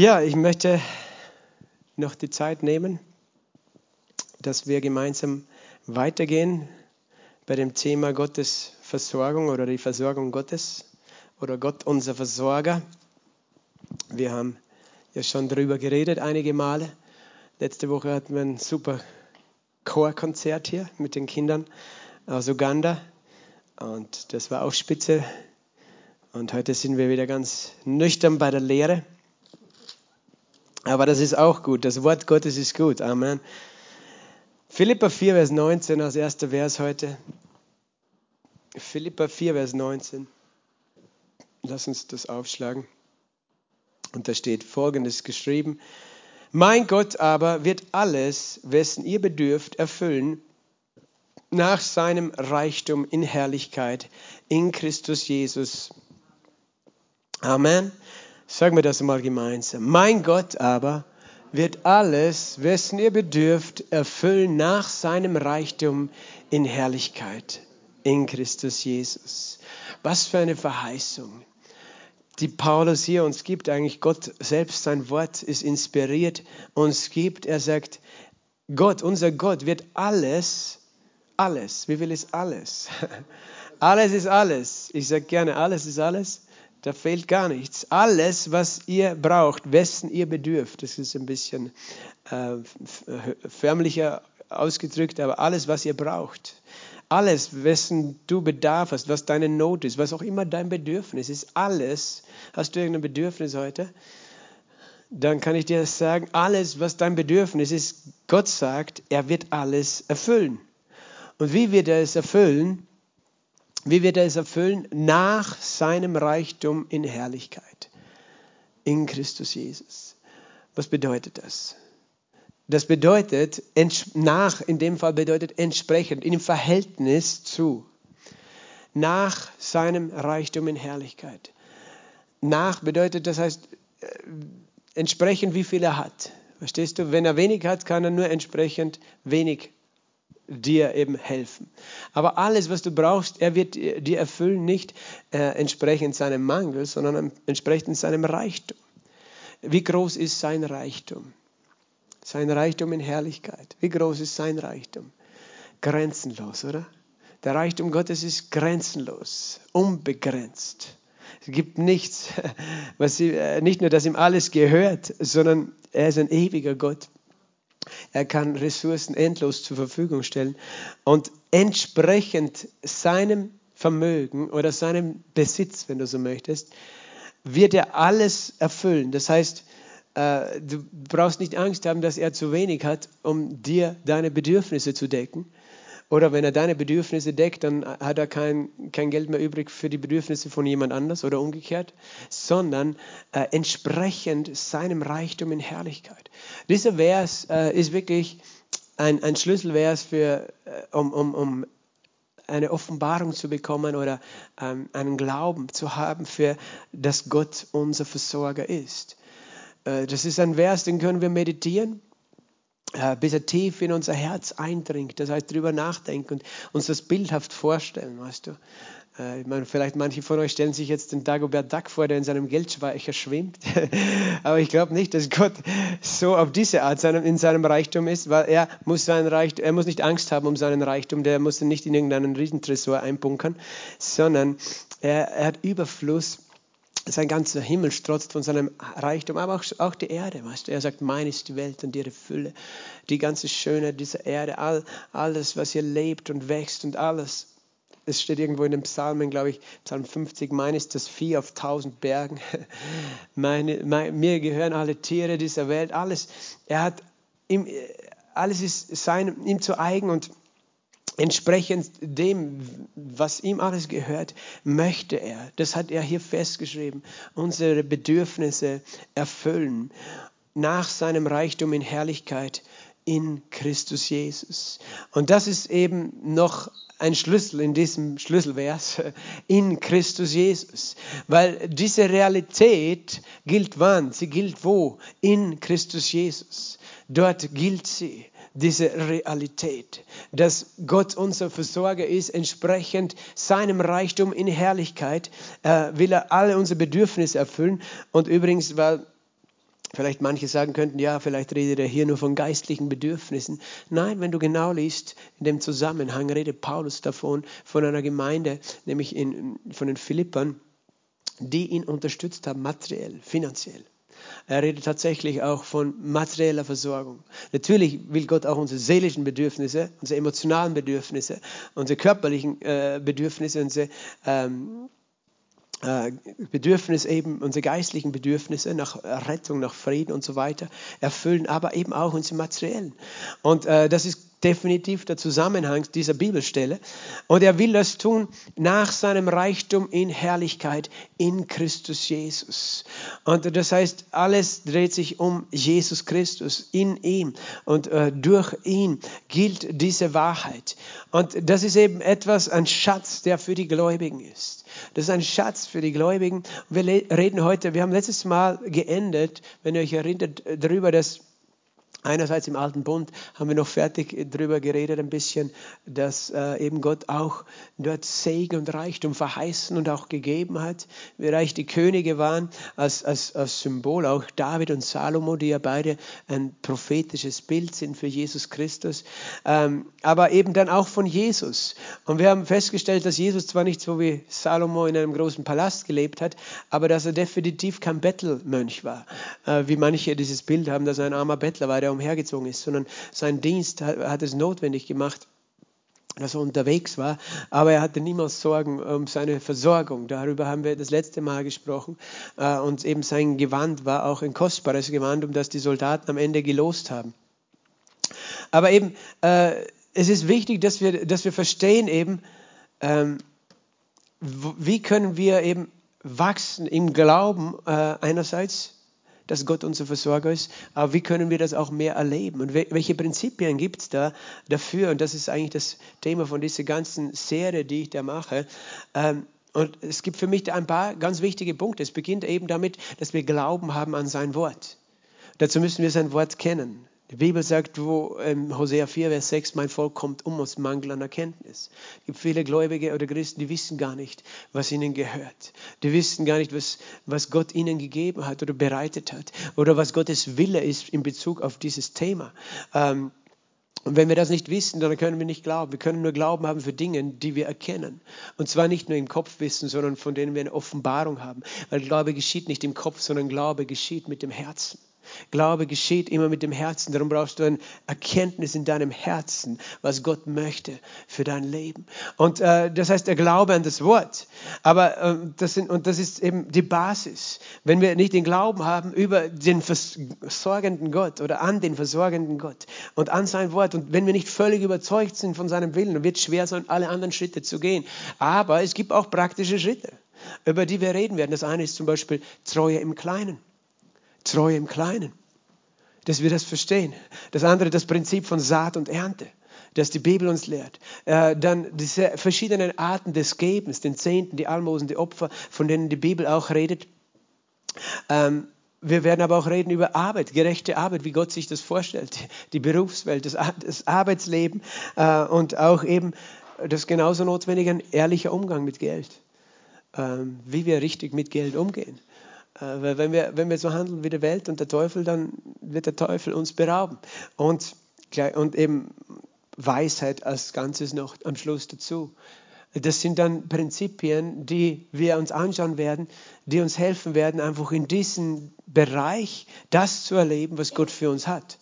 Ja, ich möchte noch die Zeit nehmen, dass wir gemeinsam weitergehen bei dem Thema Gottes Versorgung oder die Versorgung Gottes oder Gott unser Versorger. Wir haben ja schon darüber geredet einige Male. Letzte Woche hatten wir ein super Chorkonzert hier mit den Kindern aus Uganda und das war auch spitze. Und heute sind wir wieder ganz nüchtern bei der Lehre. Aber das ist auch gut. Das Wort Gottes ist gut. Amen. Philippa 4, Vers 19 als erster Vers heute. Philippa 4, Vers 19. Lass uns das aufschlagen. Und da steht Folgendes geschrieben. Mein Gott aber wird alles, wessen ihr bedürft, erfüllen nach seinem Reichtum in Herrlichkeit in Christus Jesus. Amen. Sagen wir das mal gemeinsam. Mein Gott aber wird alles, wessen ihr bedürft, erfüllen nach seinem Reichtum in Herrlichkeit in Christus Jesus. Was für eine Verheißung, die Paulus hier uns gibt. Eigentlich Gott selbst, sein Wort ist inspiriert, uns gibt. Er sagt, Gott, unser Gott wird alles, alles, wie viel ist alles? alles ist alles. Ich sage gerne, alles ist alles. Da fehlt gar nichts. Alles, was ihr braucht, wessen ihr bedürft, das ist ein bisschen äh, förmlicher ausgedrückt, aber alles, was ihr braucht, alles, wessen du Bedarf hast, was deine Not ist, was auch immer dein Bedürfnis ist, alles, hast du irgendein Bedürfnis heute? Dann kann ich dir sagen, alles, was dein Bedürfnis ist, Gott sagt, er wird alles erfüllen. Und wie wird er es erfüllen? Wie wird er es erfüllen? Nach seinem Reichtum in Herrlichkeit. In Christus Jesus. Was bedeutet das? Das bedeutet, nach, in dem Fall bedeutet entsprechend, in Verhältnis zu. Nach seinem Reichtum in Herrlichkeit. Nach bedeutet, das heißt, äh, entsprechend wie viel er hat. Verstehst du? Wenn er wenig hat, kann er nur entsprechend wenig dir eben helfen. Aber alles, was du brauchst, er wird dir erfüllen, nicht äh, entsprechend seinem Mangel, sondern entsprechend seinem Reichtum. Wie groß ist sein Reichtum? Sein Reichtum in Herrlichkeit. Wie groß ist sein Reichtum? Grenzenlos, oder? Der Reichtum Gottes ist grenzenlos, unbegrenzt. Es gibt nichts, was äh, nicht nur, dass ihm alles gehört, sondern er ist ein ewiger Gott. Er kann Ressourcen endlos zur Verfügung stellen und entsprechend seinem Vermögen oder seinem Besitz, wenn du so möchtest, wird er alles erfüllen. Das heißt, äh, du brauchst nicht Angst haben, dass er zu wenig hat, um dir deine Bedürfnisse zu decken, oder wenn er deine Bedürfnisse deckt, dann hat er kein, kein Geld mehr übrig für die Bedürfnisse von jemand anders oder umgekehrt, sondern äh, entsprechend seinem Reichtum in Herrlichkeit. Dieser Vers äh, ist wirklich ein, ein Schlüsselvers, für, äh, um, um, um eine Offenbarung zu bekommen oder ähm, einen Glauben zu haben, für dass Gott unser Versorger ist. Äh, das ist ein Vers, den können wir meditieren bis er tief in unser Herz eindringt. Das heißt, darüber nachdenken und uns das bildhaft vorstellen, weißt du. Äh, ich meine, vielleicht manche von euch stellen sich jetzt den Dagobert Duck vor, der in seinem Geldspeicher schwimmt. Aber ich glaube nicht, dass Gott so auf diese Art in seinem Reichtum ist, weil er muss, seinen Reichtum, er muss nicht Angst haben um seinen Reichtum, der muss ihn nicht in irgendeinen Riesentresor einbunkern, sondern er, er hat Überfluss sein ganzer Himmel strotzt von seinem Reichtum, aber auch, auch die Erde. Weißt du? Er sagt, mein ist die Welt und ihre Fülle, die ganze Schönheit dieser Erde, all, alles, was hier lebt und wächst und alles. Es steht irgendwo in den Psalmen, glaube ich, Psalm 50, mein ist das Vieh auf tausend Bergen. Meine, mein, mir gehören alle Tiere dieser Welt, alles. Er hat, ihm, alles ist sein, ihm zu eigen und entsprechend dem, was ihm alles gehört, möchte er, das hat er hier festgeschrieben, unsere Bedürfnisse erfüllen nach seinem Reichtum in Herrlichkeit in Christus Jesus. Und das ist eben noch ein Schlüssel in diesem Schlüsselvers in Christus Jesus, weil diese Realität gilt wann? Sie gilt wo? In Christus Jesus. Dort gilt sie diese Realität, dass Gott unser Versorger ist, entsprechend seinem Reichtum in Herrlichkeit, äh, will er alle unsere Bedürfnisse erfüllen. Und übrigens, weil vielleicht manche sagen könnten, ja, vielleicht redet er hier nur von geistlichen Bedürfnissen. Nein, wenn du genau liest, in dem Zusammenhang redet Paulus davon, von einer Gemeinde, nämlich in, von den Philippern, die ihn unterstützt haben, materiell, finanziell. Er redet tatsächlich auch von materieller Versorgung. Natürlich will Gott auch unsere seelischen Bedürfnisse, unsere emotionalen Bedürfnisse, unsere körperlichen äh, Bedürfnisse, unsere ähm, äh, Bedürfnis eben, unsere geistlichen Bedürfnisse nach Rettung, nach Frieden und so weiter erfüllen, aber eben auch unsere materiellen. Und äh, das ist definitiv der Zusammenhang dieser Bibelstelle. Und er will das tun nach seinem Reichtum in Herrlichkeit in Christus Jesus. Und das heißt, alles dreht sich um Jesus Christus, in ihm. Und äh, durch ihn gilt diese Wahrheit. Und das ist eben etwas, ein Schatz, der für die Gläubigen ist. Das ist ein Schatz für die Gläubigen. Wir reden heute, wir haben letztes Mal geendet, wenn ihr euch erinnert, darüber, dass Einerseits im Alten Bund haben wir noch fertig darüber geredet, ein bisschen, dass äh, eben Gott auch dort Segen und Reichtum verheißen und auch gegeben hat, wie reich die Könige waren, als, als, als Symbol, auch David und Salomo, die ja beide ein prophetisches Bild sind für Jesus Christus, ähm, aber eben dann auch von Jesus. Und wir haben festgestellt, dass Jesus zwar nicht so wie Salomo in einem großen Palast gelebt hat, aber dass er definitiv kein Bettelmönch war, äh, wie manche dieses Bild haben, dass er ein armer Bettler war, der er umhergezogen ist, sondern sein Dienst hat, hat es notwendig gemacht, dass er unterwegs war, aber er hatte niemals Sorgen um seine Versorgung. Darüber haben wir das letzte Mal gesprochen. Äh, und eben sein Gewand war auch ein kostbares Gewand, um das die Soldaten am Ende gelost haben. Aber eben, äh, es ist wichtig, dass wir, dass wir verstehen eben, ähm, wie können wir eben wachsen im Glauben äh, einerseits dass Gott unser Versorger ist, aber wie können wir das auch mehr erleben und welche Prinzipien gibt es da dafür? Und das ist eigentlich das Thema von dieser ganzen Serie, die ich da mache. Ähm, und es gibt für mich ein paar ganz wichtige Punkte. Es beginnt eben damit, dass wir Glauben haben an sein Wort. Dazu müssen wir sein Wort kennen. Die Bibel sagt, wo ähm, Hosea 4, Vers 6, mein Volk kommt um aus Mangel an Erkenntnis. Es gibt viele Gläubige oder Christen, die wissen gar nicht, was ihnen gehört. Die wissen gar nicht, was, was Gott ihnen gegeben hat oder bereitet hat oder was Gottes Wille ist in Bezug auf dieses Thema. Ähm, und wenn wir das nicht wissen, dann können wir nicht glauben. Wir können nur Glauben haben für Dinge, die wir erkennen. Und zwar nicht nur im Kopf wissen, sondern von denen wir eine Offenbarung haben. Weil Glaube geschieht nicht im Kopf, sondern Glaube geschieht mit dem Herzen. Glaube geschieht immer mit dem Herzen. Darum brauchst du eine Erkenntnis in deinem Herzen, was Gott möchte für dein Leben. Und äh, das heißt der Glaube an das Wort. Aber äh, das sind, und das ist eben die Basis. Wenn wir nicht den Glauben haben über den versorgenden Gott oder an den versorgenden Gott und an sein Wort und wenn wir nicht völlig überzeugt sind von seinem Willen, dann wird es schwer sein, alle anderen Schritte zu gehen. Aber es gibt auch praktische Schritte, über die wir reden werden. Das eine ist zum Beispiel Treue im Kleinen. Treue im Kleinen. Dass wir das verstehen. Das andere, das Prinzip von Saat und Ernte, das die Bibel uns lehrt. Äh, dann diese verschiedenen Arten des Gebens, den Zehnten, die Almosen, die Opfer, von denen die Bibel auch redet. Ähm, wir werden aber auch reden über Arbeit, gerechte Arbeit, wie Gott sich das vorstellt, die Berufswelt, das, das Arbeitsleben äh, und auch eben das genauso notwendige, ein ehrlicher Umgang mit Geld, ähm, wie wir richtig mit Geld umgehen. Äh, weil wenn wir, wenn wir so handeln wie die Welt und der Teufel, dann wird der Teufel uns berauben. Und, und eben Weisheit als Ganzes noch am Schluss dazu. Das sind dann Prinzipien, die wir uns anschauen werden, die uns helfen werden, einfach in diesem Bereich das zu erleben, was Gott für uns hat.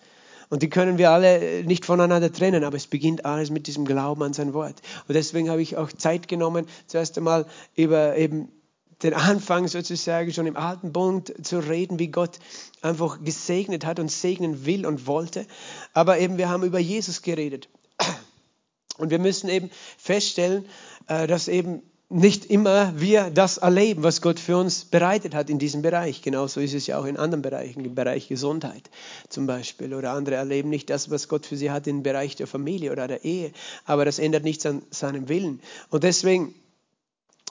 Und die können wir alle nicht voneinander trennen, aber es beginnt alles mit diesem Glauben an sein Wort. Und deswegen habe ich auch Zeit genommen, zuerst einmal über eben den Anfang sozusagen schon im Alten Bund zu reden, wie Gott einfach gesegnet hat und segnen will und wollte. Aber eben wir haben über Jesus geredet. Und wir müssen eben feststellen, äh, dass eben nicht immer wir das erleben, was Gott für uns bereitet hat in diesem Bereich. Genauso ist es ja auch in anderen Bereichen, im Bereich Gesundheit zum Beispiel. Oder andere erleben nicht das, was Gott für sie hat im Bereich der Familie oder der Ehe. Aber das ändert nichts an seinem Willen. Und deswegen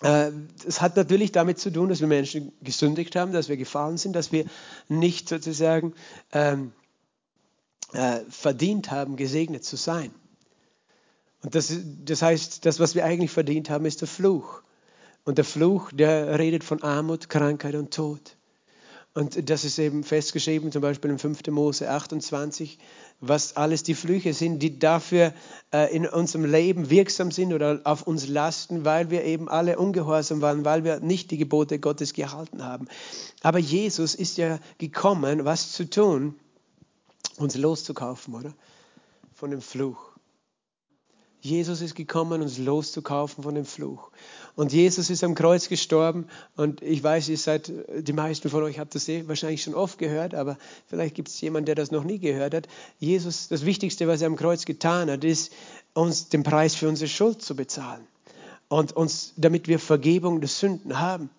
es hat natürlich damit zu tun, dass wir Menschen gesündigt haben, dass wir gefallen sind, dass wir nicht sozusagen ähm, äh, verdient haben, gesegnet zu sein. Und das, das heißt, das, was wir eigentlich verdient haben, ist der Fluch. Und der Fluch, der redet von Armut, Krankheit und Tod. Und das ist eben festgeschrieben, zum Beispiel in 5. Mose 28, was alles die Flüche sind, die dafür äh, in unserem Leben wirksam sind oder auf uns lasten, weil wir eben alle ungehorsam waren, weil wir nicht die Gebote Gottes gehalten haben. Aber Jesus ist ja gekommen, was zu tun? Uns loszukaufen, oder? Von dem Fluch. Jesus ist gekommen, uns loszukaufen von dem Fluch. Und Jesus ist am Kreuz gestorben. Und ich weiß, ihr seid, die meisten von euch habt das eh wahrscheinlich schon oft gehört, aber vielleicht gibt es jemanden, der das noch nie gehört hat. Jesus, das Wichtigste, was er am Kreuz getan hat, ist, uns den Preis für unsere Schuld zu bezahlen. Und uns, damit wir Vergebung der Sünden haben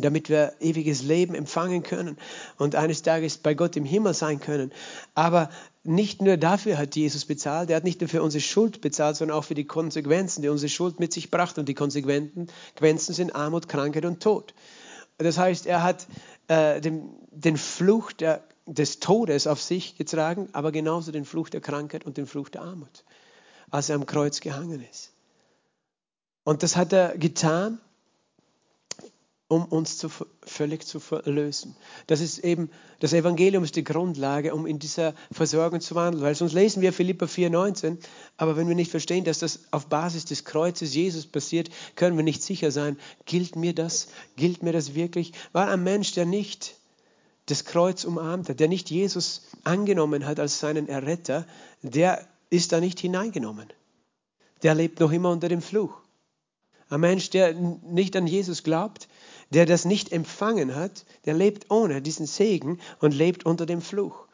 damit wir ewiges Leben empfangen können und eines Tages bei Gott im Himmel sein können. Aber nicht nur dafür hat Jesus bezahlt, er hat nicht nur für unsere Schuld bezahlt, sondern auch für die Konsequenzen, die unsere Schuld mit sich brachte. Und die Konsequenzen sind Armut, Krankheit und Tod. Das heißt, er hat äh, den, den Fluch der, des Todes auf sich getragen, aber genauso den Fluch der Krankheit und den Fluch der Armut, als er am Kreuz gehangen ist. Und das hat er getan, um uns zu, völlig zu verlösen. Das ist eben, das Evangelium ist die Grundlage, um in dieser Versorgung zu wandeln. Weil sonst lesen wir Philippa 4,19, aber wenn wir nicht verstehen, dass das auf Basis des Kreuzes Jesus passiert, können wir nicht sicher sein, gilt mir das, gilt mir das wirklich? War ein Mensch, der nicht das Kreuz umarmt hat, der nicht Jesus angenommen hat als seinen Erretter, der ist da nicht hineingenommen. Der lebt noch immer unter dem Fluch. Ein Mensch, der nicht an Jesus glaubt, der das nicht empfangen hat, der lebt ohne diesen Segen und lebt unter dem Fluch.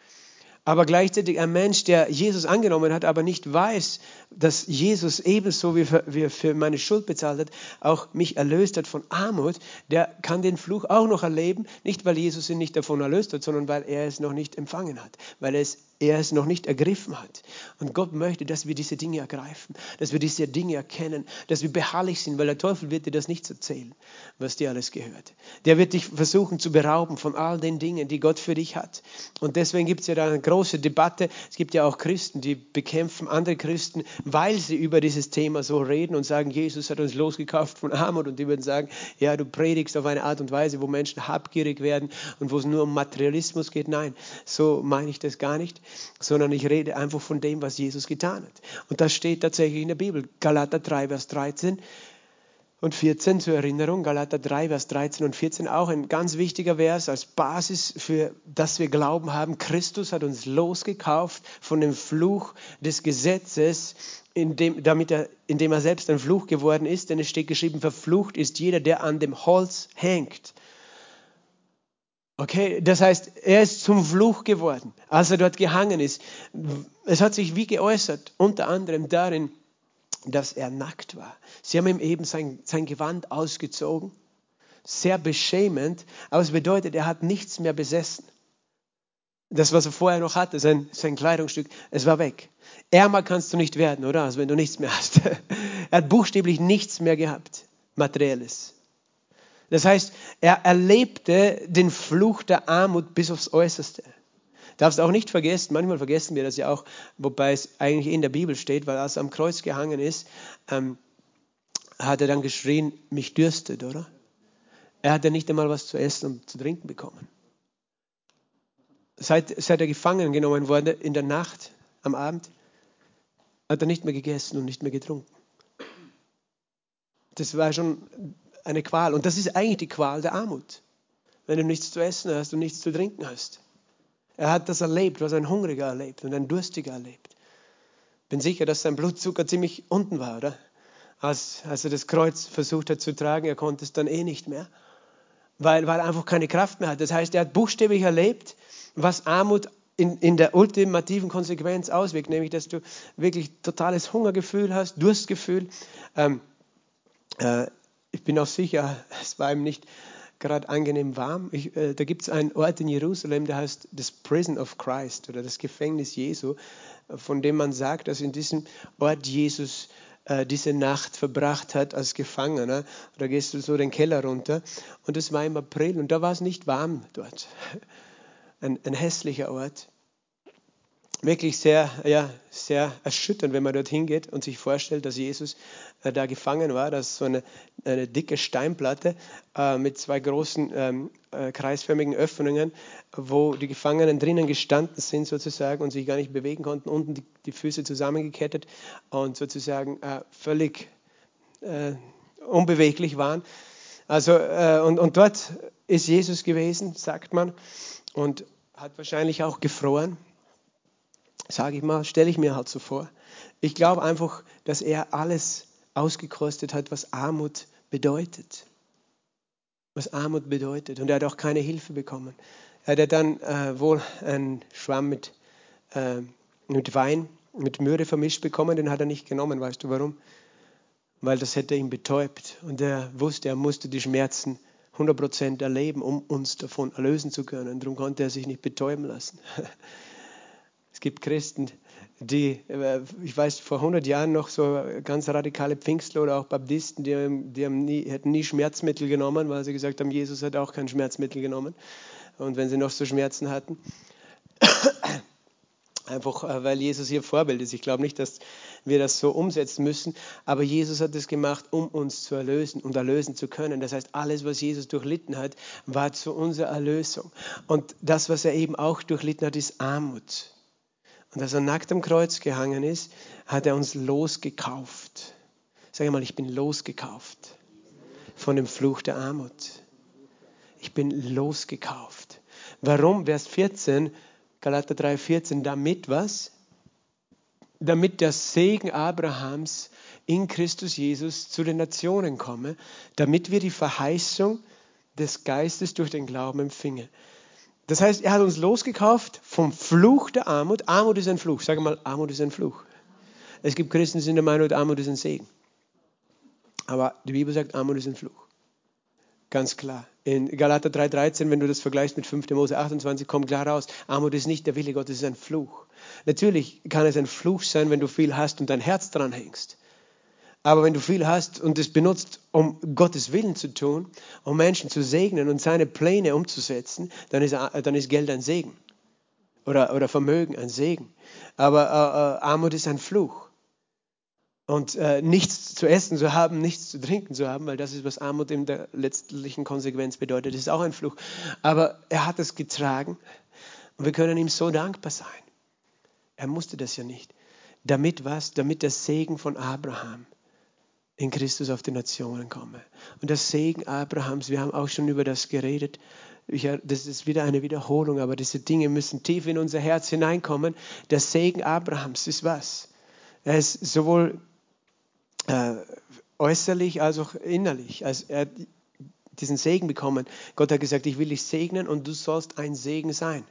Aber gleichzeitig ein Mensch, der Jesus angenommen hat, aber nicht weiß, dass Jesus ebenso wie für, wie für meine Schuld bezahlt hat, auch mich erlöst hat von Armut, der kann den Fluch auch noch erleben, nicht weil Jesus ihn nicht davon erlöst hat, sondern weil er es noch nicht empfangen hat, weil er es er es noch nicht ergriffen hat. Und Gott möchte, dass wir diese Dinge ergreifen, dass wir diese Dinge erkennen, dass wir beharrlich sind, weil der Teufel wird dir das nicht erzählen, was dir alles gehört. Der wird dich versuchen zu berauben von all den Dingen, die Gott für dich hat. Und deswegen gibt es ja da eine große Debatte. Es gibt ja auch Christen, die bekämpfen andere Christen, weil sie über dieses Thema so reden und sagen, Jesus hat uns losgekauft von Armut. Und die würden sagen, ja, du predigst auf eine Art und Weise, wo Menschen habgierig werden und wo es nur um Materialismus geht. Nein, so meine ich das gar nicht sondern ich rede einfach von dem, was Jesus getan hat. Und das steht tatsächlich in der Bibel. Galater 3, Vers 13 und 14 zur Erinnerung. Galater 3, Vers 13 und 14, auch ein ganz wichtiger Vers als Basis für das wir Glauben haben. Christus hat uns losgekauft von dem Fluch des Gesetzes, indem, damit er, indem er selbst ein Fluch geworden ist. Denn es steht geschrieben, verflucht ist jeder, der an dem Holz hängt. Okay, das heißt, er ist zum Fluch geworden, als er dort gehangen ist. Es hat sich wie geäußert, unter anderem darin, dass er nackt war. Sie haben ihm eben sein, sein Gewand ausgezogen, sehr beschämend, aber es bedeutet, er hat nichts mehr besessen. Das, was er vorher noch hatte, sein, sein Kleidungsstück, es war weg. Ärmer kannst du nicht werden, oder? Also wenn du nichts mehr hast. er hat buchstäblich nichts mehr gehabt, materielles. Das heißt, er erlebte den Fluch der Armut bis aufs Äußerste. Darfst auch nicht vergessen, manchmal vergessen wir das ja auch, wobei es eigentlich in der Bibel steht, weil als er am Kreuz gehangen ist, ähm, hat er dann geschrien, mich dürstet, oder? Er hat ja nicht einmal was zu essen und zu trinken bekommen. Seit, seit er gefangen genommen wurde in der Nacht, am Abend, hat er nicht mehr gegessen und nicht mehr getrunken. Das war schon eine Qual. Und das ist eigentlich die Qual der Armut, wenn du nichts zu essen hast und nichts zu trinken hast. Er hat das erlebt, was ein Hungriger erlebt und ein Durstiger erlebt. Bin sicher, dass sein Blutzucker ziemlich unten war, oder? Als, als er das Kreuz versucht hat zu tragen, er konnte es dann eh nicht mehr, weil, weil er einfach keine Kraft mehr hat. Das heißt, er hat buchstäblich erlebt, was Armut in, in der ultimativen Konsequenz auswirkt, nämlich dass du wirklich totales Hungergefühl hast, Durstgefühl. Ähm, äh, ich bin auch sicher, es war ihm nicht gerade angenehm warm. Ich, äh, da gibt es einen Ort in Jerusalem, der heißt das Prison of Christ oder das Gefängnis Jesu, von dem man sagt, dass in diesem Ort Jesus äh, diese Nacht verbracht hat als Gefangener. Da gehst du so den Keller runter und es war im April und da war es nicht warm dort. Ein, ein hässlicher Ort. Wirklich sehr, ja, sehr erschütternd, wenn man dorthin geht und sich vorstellt, dass Jesus äh, da gefangen war. Das ist so eine, eine dicke Steinplatte äh, mit zwei großen ähm, äh, kreisförmigen Öffnungen, wo die Gefangenen drinnen gestanden sind sozusagen und sich gar nicht bewegen konnten, unten die, die Füße zusammengekettet und sozusagen äh, völlig äh, unbeweglich waren. Also, äh, und, und dort ist Jesus gewesen, sagt man, und hat wahrscheinlich auch gefroren sage ich mal, stelle ich mir halt so vor. Ich glaube einfach, dass er alles ausgekostet hat, was Armut bedeutet. Was Armut bedeutet. Und er hat auch keine Hilfe bekommen. Er hat dann äh, wohl einen Schwamm mit, äh, mit Wein, mit Myrrhe vermischt bekommen, den hat er nicht genommen. Weißt du warum? Weil das hätte ihn betäubt. Und er wusste, er musste die Schmerzen 100% erleben, um uns davon erlösen zu können. Darum konnte er sich nicht betäuben lassen. Es gibt Christen, die, äh, ich weiß, vor 100 Jahren noch so ganz radikale Pfingstler oder auch Baptisten, die, die haben nie, hätten nie Schmerzmittel genommen, weil sie gesagt haben, Jesus hat auch kein Schmerzmittel genommen. Und wenn sie noch so Schmerzen hatten, einfach äh, weil Jesus hier Vorbild ist. Ich glaube nicht, dass wir das so umsetzen müssen, aber Jesus hat es gemacht, um uns zu erlösen und erlösen zu können. Das heißt, alles, was Jesus durchlitten hat, war zu unserer Erlösung. Und das, was er eben auch durchlitten hat, ist Armut. Und als er nackt am Kreuz gehangen ist, hat er uns losgekauft. Sag mal, ich bin losgekauft von dem Fluch der Armut. Ich bin losgekauft. Warum? Vers 14, Galater 3, 14, damit was? Damit der Segen Abrahams in Christus Jesus zu den Nationen komme, damit wir die Verheißung des Geistes durch den Glauben empfingen. Das heißt, er hat uns losgekauft vom Fluch der Armut. Armut ist ein Fluch. Sag mal, Armut ist ein Fluch. Es gibt Christen, die sind der Meinung, Armut ist ein Segen. Aber die Bibel sagt, Armut ist ein Fluch. Ganz klar. In Galater 3,13, wenn du das vergleichst mit 5. Mose 28, kommt klar raus, Armut ist nicht der Wille Gottes, es ist ein Fluch. Natürlich kann es ein Fluch sein, wenn du viel hast und dein Herz dran hängst. Aber wenn du viel hast und es benutzt, um Gottes Willen zu tun, um Menschen zu segnen und seine Pläne umzusetzen, dann ist, dann ist Geld ein Segen. Oder, oder Vermögen ein Segen. Aber äh, äh, Armut ist ein Fluch. Und äh, nichts zu essen zu haben, nichts zu trinken zu haben, weil das ist, was Armut in der letztlichen Konsequenz bedeutet, ist auch ein Fluch. Aber er hat es getragen und wir können ihm so dankbar sein. Er musste das ja nicht. Damit was? Damit der Segen von Abraham in Christus auf die Nationen komme. Und das Segen Abrahams, wir haben auch schon über das geredet. Ich, das ist wieder eine Wiederholung, aber diese Dinge müssen tief in unser Herz hineinkommen. Der Segen Abrahams ist was? Er ist sowohl äh, äußerlich als auch innerlich. Also er hat diesen Segen bekommen. Gott hat gesagt, ich will dich segnen und du sollst ein Segen sein.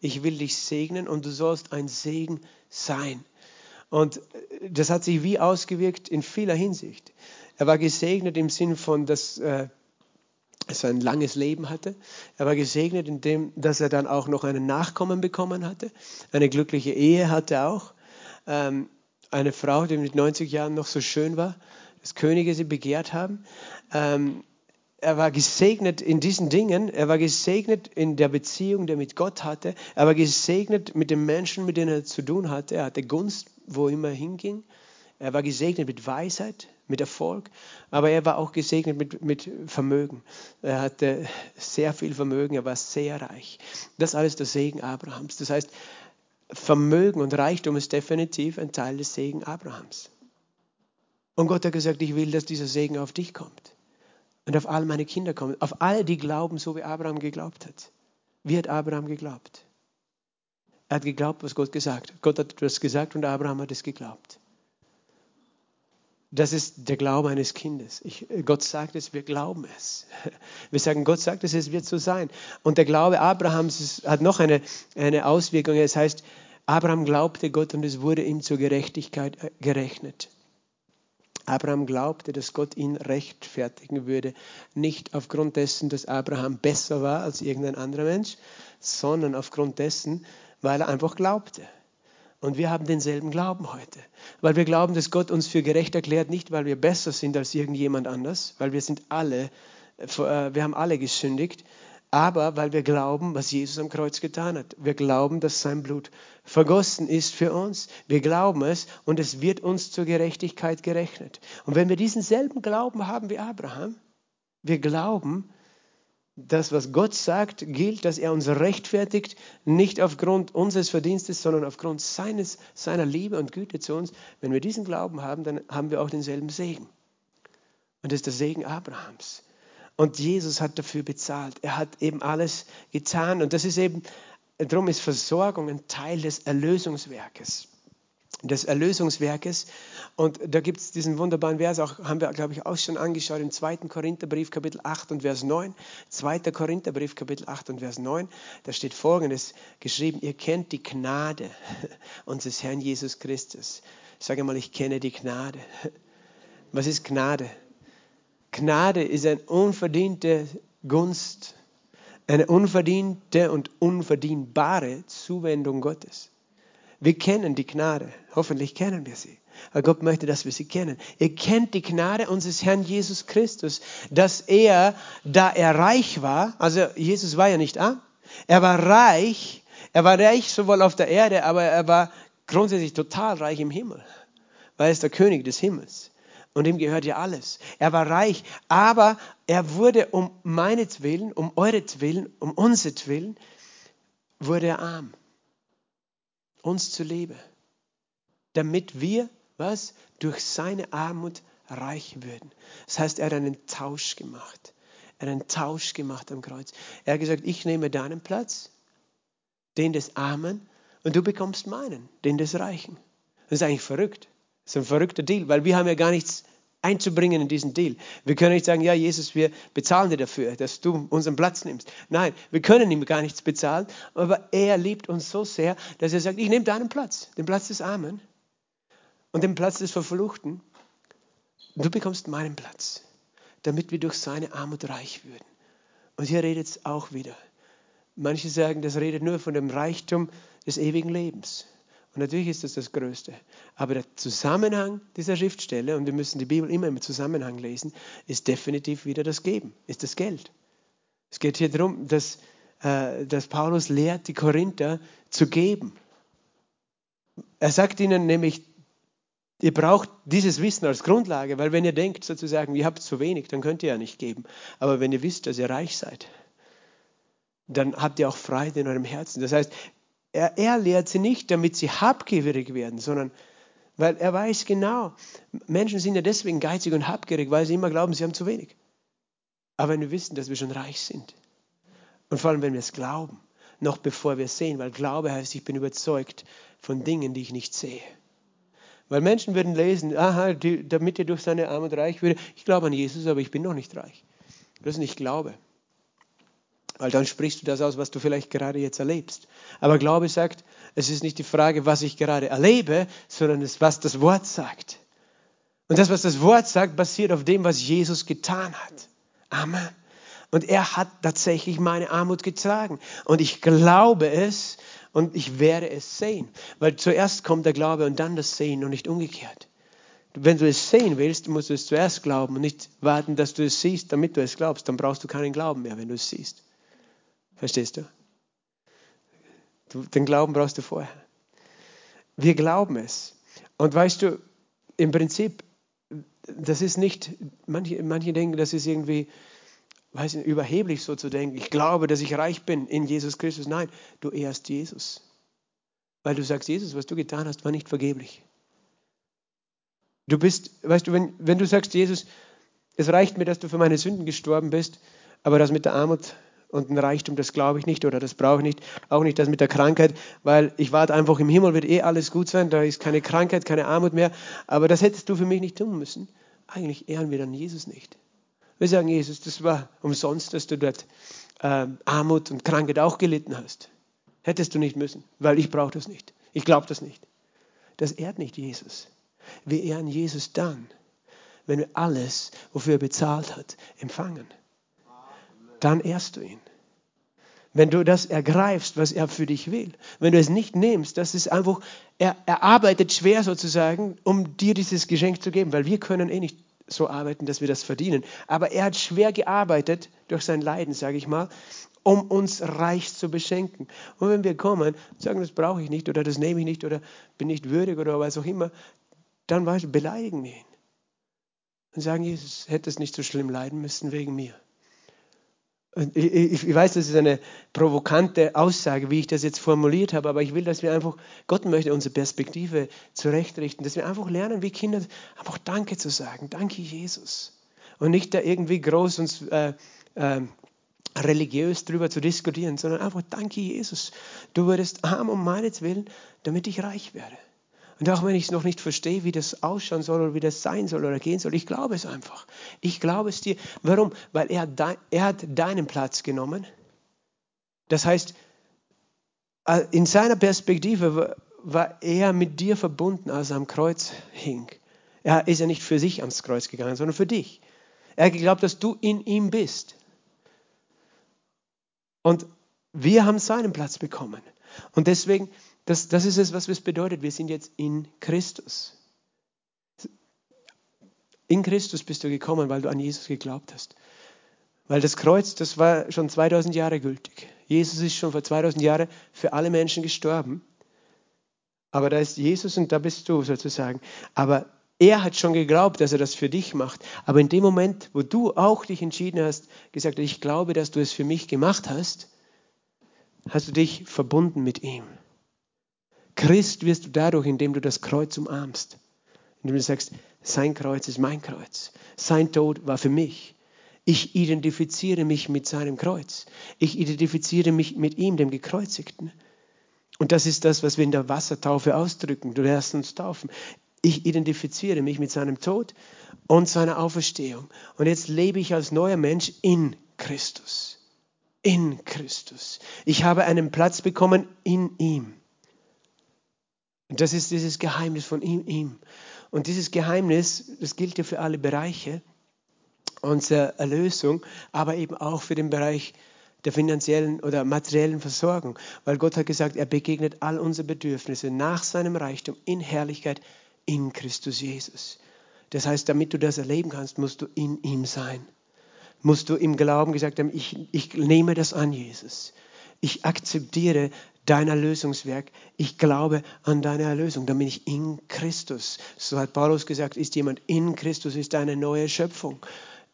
Ich will dich segnen und du sollst ein Segen sein. Und das hat sich wie ausgewirkt in vieler Hinsicht. Er war gesegnet im Sinn von, dass äh, er ein langes Leben hatte. Er war gesegnet in dem, dass er dann auch noch einen Nachkommen bekommen hatte. Eine glückliche Ehe hatte auch. Ähm, eine Frau, die mit 90 Jahren noch so schön war, dass Könige sie begehrt haben. Ähm, er war gesegnet in diesen Dingen. Er war gesegnet in der Beziehung, die er mit Gott hatte. Er war gesegnet mit den Menschen, mit denen er zu tun hatte. Er hatte Gunst, wo immer er hinging. Er war gesegnet mit Weisheit, mit Erfolg, aber er war auch gesegnet mit, mit Vermögen. Er hatte sehr viel Vermögen, er war sehr reich. Das alles der Segen Abrahams. Das heißt, Vermögen und Reichtum ist definitiv ein Teil des Segen Abrahams. Und Gott hat gesagt, ich will, dass dieser Segen auf dich kommt und auf all meine Kinder kommt, auf alle, die glauben, so wie Abraham geglaubt hat. Wie hat Abraham geglaubt? Er hat geglaubt, was Gott gesagt hat. Gott hat etwas gesagt und Abraham hat es geglaubt. Das ist der Glaube eines Kindes. Ich, Gott sagt es, wir glauben es. Wir sagen, Gott sagt es, es wird so sein. Und der Glaube Abrahams hat noch eine, eine Auswirkung. Es heißt, Abraham glaubte Gott und es wurde ihm zur Gerechtigkeit äh, gerechnet. Abraham glaubte, dass Gott ihn rechtfertigen würde, nicht aufgrund dessen, dass Abraham besser war als irgendein anderer Mensch, sondern aufgrund dessen, weil er einfach glaubte. Und wir haben denselben Glauben heute, weil wir glauben, dass Gott uns für gerecht erklärt, nicht weil wir besser sind als irgendjemand anders, weil wir sind alle, äh, wir haben alle gesündigt, aber weil wir glauben, was Jesus am Kreuz getan hat. Wir glauben, dass sein Blut vergossen ist für uns. Wir glauben es und es wird uns zur Gerechtigkeit gerechnet. Und wenn wir diesen selben Glauben haben wie Abraham, wir glauben, das, was Gott sagt, gilt, dass er uns rechtfertigt, nicht aufgrund unseres Verdienstes, sondern aufgrund seines, seiner Liebe und Güte zu uns. Wenn wir diesen Glauben haben, dann haben wir auch denselben Segen. Und das ist der Segen Abrahams. Und Jesus hat dafür bezahlt. Er hat eben alles getan. Und das ist eben, darum ist Versorgung ein Teil des Erlösungswerkes. Des Erlösungswerkes. Und da gibt es diesen wunderbaren Vers, auch, haben wir, glaube ich, auch schon angeschaut, im 2. Korintherbrief, Kapitel 8 und Vers 9. 2. Korintherbrief, Kapitel 8 und Vers 9. Da steht folgendes geschrieben: Ihr kennt die Gnade unseres Herrn Jesus Christus. Ich sage mal, ich kenne die Gnade. Was ist Gnade? Gnade ist eine unverdiente Gunst, eine unverdiente und unverdienbare Zuwendung Gottes. Wir kennen die Gnade, hoffentlich kennen wir sie. Aber Gott möchte, dass wir sie kennen. Ihr kennt die Gnade unseres Herrn Jesus Christus, dass er, da er reich war, also Jesus war ja nicht arm, er war reich, er war reich sowohl auf der Erde, aber er war grundsätzlich total reich im Himmel, weil er ist der König des Himmels und ihm gehört ja alles. Er war reich, aber er wurde um meinetwillen, um euretwillen, um unsertwillen, wurde er arm. Uns zuliebe. Damit wir, was? Durch seine Armut reich würden. Das heißt, er hat einen Tausch gemacht. Er hat einen Tausch gemacht am Kreuz. Er hat gesagt, ich nehme deinen Platz, den des Armen, und du bekommst meinen, den des Reichen. Das ist eigentlich verrückt. Das ist ein verrückter Deal, weil wir haben ja gar nichts einzubringen in diesen Deal. Wir können nicht sagen, ja Jesus, wir bezahlen dir dafür, dass du unseren Platz nimmst. Nein, wir können ihm gar nichts bezahlen, aber er liebt uns so sehr, dass er sagt, ich nehme deinen Platz, den Platz des Armen und den Platz des Verfluchten. Du bekommst meinen Platz, damit wir durch seine Armut reich würden. Und hier redet es auch wieder. Manche sagen, das redet nur von dem Reichtum des ewigen Lebens. Und natürlich ist das das Größte. Aber der Zusammenhang dieser Schriftstelle, und wir müssen die Bibel immer im Zusammenhang lesen, ist definitiv wieder das Geben, ist das Geld. Es geht hier darum, dass, äh, dass Paulus lehrt, die Korinther zu geben. Er sagt ihnen nämlich, ihr braucht dieses Wissen als Grundlage, weil wenn ihr denkt sozusagen, ihr habt zu wenig, dann könnt ihr ja nicht geben. Aber wenn ihr wisst, dass ihr reich seid, dann habt ihr auch Freude in eurem Herzen. Das heißt, er, er lehrt sie nicht, damit sie habgierig werden, sondern weil er weiß genau, Menschen sind ja deswegen geizig und habgierig, weil sie immer glauben, sie haben zu wenig. Aber wenn wir wissen, dass wir schon reich sind, und vor allem, wenn wir es glauben, noch bevor wir es sehen, weil Glaube heißt, ich bin überzeugt von Dingen, die ich nicht sehe. Weil Menschen würden lesen, aha, die, damit ihr durch seine Armut reich würde, ich glaube an Jesus, aber ich bin noch nicht reich. Das ist nicht Glaube. Weil dann sprichst du das aus, was du vielleicht gerade jetzt erlebst. Aber Glaube sagt, es ist nicht die Frage, was ich gerade erlebe, sondern es, was das Wort sagt. Und das, was das Wort sagt, basiert auf dem, was Jesus getan hat. Amen. Und er hat tatsächlich meine Armut getragen. Und ich glaube es und ich werde es sehen. Weil zuerst kommt der Glaube und dann das Sehen und nicht umgekehrt. Wenn du es sehen willst, musst du es zuerst glauben und nicht warten, dass du es siehst, damit du es glaubst. Dann brauchst du keinen Glauben mehr, wenn du es siehst. Verstehst du? Den Glauben brauchst du vorher. Wir glauben es. Und weißt du, im Prinzip, das ist nicht, manche, manche denken, das ist irgendwie, weiß nicht, überheblich so zu denken. Ich glaube, dass ich reich bin in Jesus Christus. Nein, du ehrst Jesus. Weil du sagst, Jesus, was du getan hast, war nicht vergeblich. Du bist, weißt du, wenn, wenn du sagst, Jesus, es reicht mir, dass du für meine Sünden gestorben bist, aber das mit der Armut und ein Reichtum, das glaube ich nicht oder das brauche ich nicht. Auch nicht das mit der Krankheit, weil ich warte einfach, im Himmel wird eh alles gut sein, da ist keine Krankheit, keine Armut mehr. Aber das hättest du für mich nicht tun müssen. Eigentlich ehren wir dann Jesus nicht. Wir sagen, Jesus, das war umsonst, dass du dort äh, Armut und Krankheit auch gelitten hast. Hättest du nicht müssen, weil ich brauche das nicht. Ich glaube das nicht. Das ehrt nicht Jesus. Wir ehren Jesus dann, wenn wir alles, wofür er bezahlt hat, empfangen dann ehrst du ihn. Wenn du das ergreifst, was er für dich will. Wenn du es nicht nimmst, das ist einfach, er, er arbeitet schwer sozusagen, um dir dieses Geschenk zu geben, weil wir können eh nicht so arbeiten, dass wir das verdienen. Aber er hat schwer gearbeitet durch sein Leiden, sage ich mal. um uns reich zu beschenken. Und wenn wir kommen und sagen, das brauche ich nicht oder das nehme ich nicht oder bin nicht würdig oder was auch immer, dann beleidigen wir ihn und sagen, Jesus hätte es nicht so schlimm leiden müssen wegen mir. Ich, ich, weiß, das ist eine provokante Aussage, wie ich das jetzt formuliert habe, aber ich will, dass wir einfach, Gott möchte unsere Perspektive zurechtrichten, dass wir einfach lernen, wie Kinder, einfach Danke zu sagen. Danke, Jesus. Und nicht da irgendwie groß uns äh, äh, religiös drüber zu diskutieren, sondern einfach Danke, Jesus. Du wurdest arm um meinetwillen, damit ich reich werde. Und auch wenn ich es noch nicht verstehe, wie das ausschauen soll oder wie das sein soll oder gehen soll, ich glaube es einfach. Ich glaube es dir. Warum? Weil er, er hat deinen Platz genommen. Das heißt, äh, in seiner Perspektive war er mit dir verbunden, als er am Kreuz hing. Er ist ja nicht für sich ans Kreuz gegangen, sondern für dich. Er hat geglaubt, dass du in ihm bist. Und wir haben seinen Platz bekommen. Und deswegen das, das ist es, was es bedeutet. Wir sind jetzt in Christus. In Christus bist du gekommen, weil du an Jesus geglaubt hast. Weil das Kreuz, das war schon 2000 Jahre gültig. Jesus ist schon vor 2000 Jahren für alle Menschen gestorben. Aber da ist Jesus und da bist du sozusagen. Aber er hat schon geglaubt, dass er das für dich macht. Aber in dem Moment, wo du auch dich entschieden hast, gesagt, ich glaube, dass du es für mich gemacht hast, hast du dich verbunden mit ihm. Christ wirst du dadurch, indem du das Kreuz umarmst. Indem du sagst, sein Kreuz ist mein Kreuz. Sein Tod war für mich. Ich identifiziere mich mit seinem Kreuz. Ich identifiziere mich mit ihm, dem Gekreuzigten. Und das ist das, was wir in der Wassertaufe ausdrücken. Du lässt uns taufen. Ich identifiziere mich mit seinem Tod und seiner Auferstehung. Und jetzt lebe ich als neuer Mensch in Christus. In Christus. Ich habe einen Platz bekommen in ihm. Und das ist dieses Geheimnis von ihm, ihm. Und dieses Geheimnis, das gilt ja für alle Bereiche unserer Erlösung, aber eben auch für den Bereich der finanziellen oder materiellen Versorgung. Weil Gott hat gesagt, er begegnet all unsere Bedürfnisse nach seinem Reichtum in Herrlichkeit in Christus Jesus. Das heißt, damit du das erleben kannst, musst du in ihm sein. Musst du im Glauben gesagt haben, ich, ich nehme das an, Jesus. Ich akzeptiere dein Erlösungswerk. Ich glaube an deine Erlösung. Dann bin ich in Christus. So hat Paulus gesagt, ist jemand in Christus, ist eine neue Schöpfung.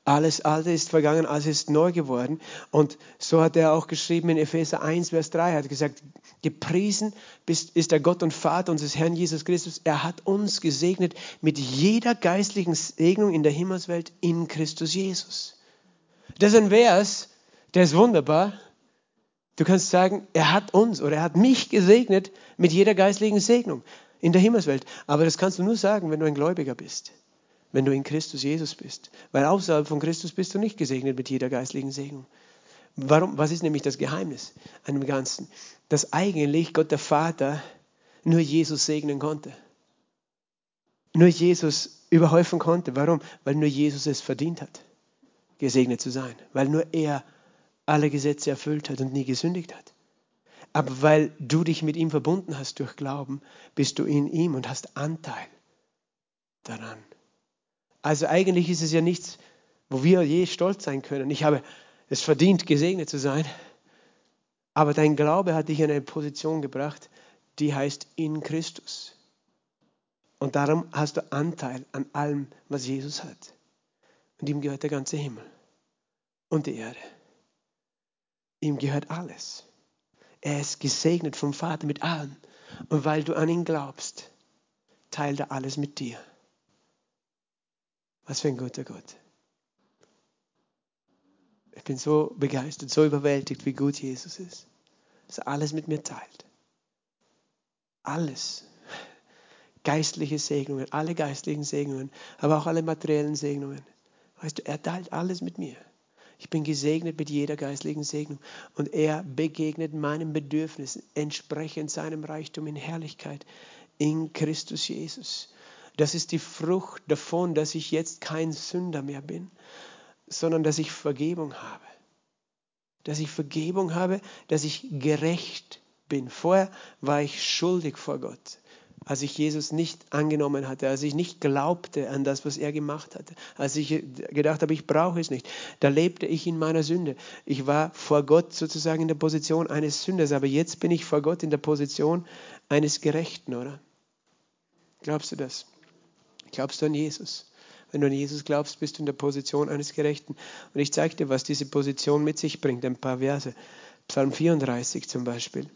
Alles Alte ist vergangen, alles ist neu geworden. Und so hat er auch geschrieben in Epheser 1, Vers 3, er hat gesagt, gepriesen ist der Gott und Vater unseres Herrn Jesus Christus. Er hat uns gesegnet mit jeder geistlichen Segnung in der Himmelswelt in Christus Jesus. Das ist ein Vers, der ist wunderbar, Du kannst sagen, er hat uns oder er hat mich gesegnet mit jeder geistlichen Segnung in der Himmelswelt. Aber das kannst du nur sagen, wenn du ein Gläubiger bist, wenn du in Christus Jesus bist. Weil außerhalb von Christus bist du nicht gesegnet mit jeder geistlichen Segnung. Warum? Was ist nämlich das Geheimnis an dem Ganzen? Dass eigentlich Gott der Vater nur Jesus segnen konnte. Nur Jesus überhäufen konnte. Warum? Weil nur Jesus es verdient hat, gesegnet zu sein. Weil nur er alle Gesetze erfüllt hat und nie gesündigt hat. Aber weil du dich mit ihm verbunden hast durch Glauben, bist du in ihm und hast Anteil daran. Also eigentlich ist es ja nichts, wo wir je stolz sein können. Ich habe es verdient, gesegnet zu sein. Aber dein Glaube hat dich in eine Position gebracht, die heißt in Christus. Und darum hast du Anteil an allem, was Jesus hat. Und ihm gehört der ganze Himmel und die Erde. Ihm gehört alles. Er ist gesegnet vom Vater mit allem. Und weil du an ihn glaubst, teilt er alles mit dir. Was für ein guter Gott. Ich bin so begeistert, so überwältigt, wie gut Jesus ist. Dass er alles mit mir teilt. Alles. Geistliche Segnungen, alle geistlichen Segnungen, aber auch alle materiellen Segnungen. Weißt du, er teilt alles mit mir. Ich bin gesegnet mit jeder geistlichen Segnung. Und er begegnet meinen Bedürfnissen entsprechend seinem Reichtum in Herrlichkeit in Christus Jesus. Das ist die Frucht davon, dass ich jetzt kein Sünder mehr bin, sondern dass ich Vergebung habe. Dass ich Vergebung habe, dass ich gerecht bin. Vorher war ich schuldig vor Gott. Als ich Jesus nicht angenommen hatte, als ich nicht glaubte an das, was er gemacht hatte, als ich gedacht habe, ich brauche es nicht, da lebte ich in meiner Sünde. Ich war vor Gott sozusagen in der Position eines Sünders, aber jetzt bin ich vor Gott in der Position eines Gerechten, oder? Glaubst du das? Glaubst du an Jesus? Wenn du an Jesus glaubst, bist du in der Position eines Gerechten. Und ich zeige dir, was diese Position mit sich bringt, ein paar Verse. Psalm 34 zum Beispiel.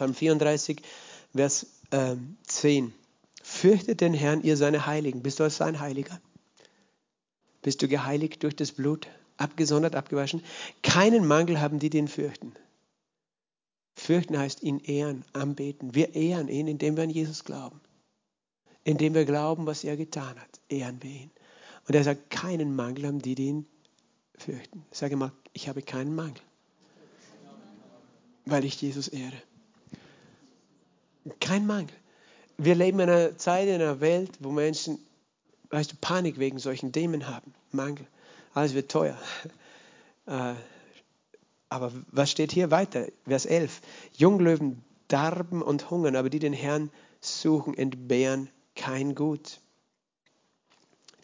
Psalm 34, Vers äh, 10. Fürchtet den Herrn, ihr seine Heiligen. Bist du als sein Heiliger? Bist du geheiligt durch das Blut, abgesondert, abgewaschen? Keinen Mangel haben die, den fürchten. Fürchten heißt ihn ehren, anbeten. Wir ehren ihn, indem wir an Jesus glauben. Indem wir glauben, was er getan hat, ehren wir ihn. Und er sagt, keinen Mangel haben die, die ihn fürchten. Sage mal, ich habe keinen Mangel, weil ich Jesus ehre. Kein Mangel. Wir leben in einer Zeit, in einer Welt, wo Menschen, weißt du, Panik wegen solchen Themen haben. Mangel. Alles wird teuer. Äh, aber was steht hier weiter? Vers 11. Junglöwen darben und hungern, aber die den Herrn suchen, entbehren kein Gut.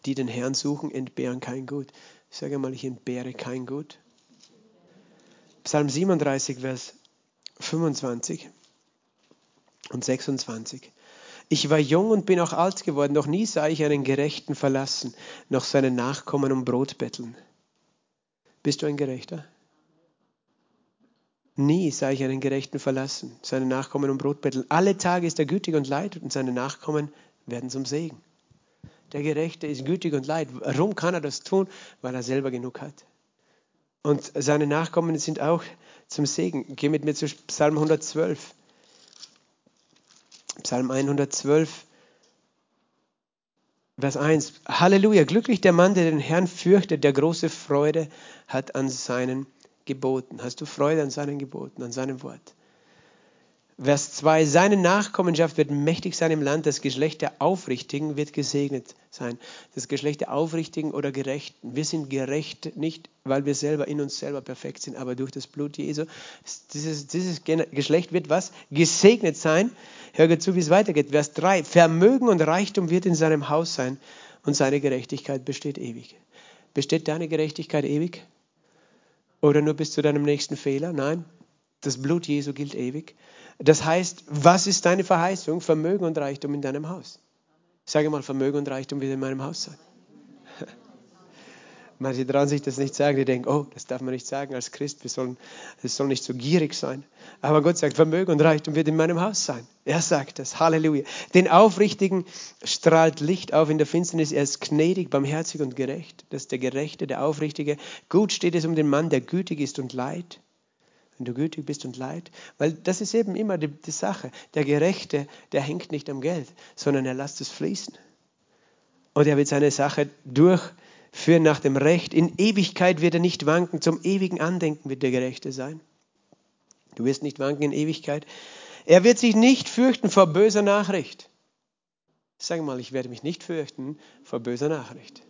Die den Herrn suchen, entbehren kein Gut. Ich sage mal, ich entbehre kein Gut. Psalm 37, Vers 25 und 26. Ich war jung und bin auch alt geworden, noch nie sah ich einen Gerechten verlassen, noch seine Nachkommen um Brot betteln. Bist du ein Gerechter? Nie sah ich einen Gerechten verlassen, seine Nachkommen um Brot betteln. Alle Tage ist er gütig und leid und seine Nachkommen werden zum Segen. Der Gerechte ist gütig und leid. Warum kann er das tun? Weil er selber genug hat. Und seine Nachkommen sind auch zum Segen. Geh mit mir zu Psalm 112. Psalm 112, Vers 1. Halleluja, glücklich der Mann, der den Herrn fürchtet, der große Freude hat an seinen Geboten. Hast du Freude an seinen Geboten, an seinem Wort? Vers 2, seine Nachkommenschaft wird mächtig sein im Land, das Geschlecht der Aufrichtigen wird gesegnet sein. Das Geschlecht der Aufrichtigen oder Gerechten. Wir sind gerecht nicht, weil wir selber in uns selber perfekt sind, aber durch das Blut Jesu. Dieses, dieses Geschlecht wird was? Gesegnet sein. Hör zu, wie es weitergeht. Vers 3, Vermögen und Reichtum wird in seinem Haus sein und seine Gerechtigkeit besteht ewig. Besteht deine Gerechtigkeit ewig? Oder nur bis zu deinem nächsten Fehler? Nein, das Blut Jesu gilt ewig. Das heißt, was ist deine Verheißung? Vermögen und Reichtum in deinem Haus. Sage mal, Vermögen und Reichtum wird in meinem Haus sein. Manche trauen sich das nicht sagen, die denken, oh, das darf man nicht sagen als Christ, wir sollen, es soll nicht so gierig sein. Aber Gott sagt, Vermögen und Reichtum wird in meinem Haus sein. Er sagt das, Halleluja. Den Aufrichtigen strahlt Licht auf in der Finsternis, er ist gnädig, barmherzig und gerecht. Das ist der Gerechte, der Aufrichtige. Gut steht es um den Mann, der gütig ist und leid wenn du gütig bist und leid. Weil das ist eben immer die, die, Sache. Der Gerechte, der hängt nicht am Geld, sondern er lässt es fließen. Und er wird seine Sache durchführen nach dem Recht. In Ewigkeit wird er nicht wanken. Zum ewigen Andenken wird der Gerechte sein. Du wirst nicht wanken in Ewigkeit. Er wird sich nicht fürchten vor böser Nachricht. Sag mal, ich werde mich nicht fürchten vor böser Nachricht.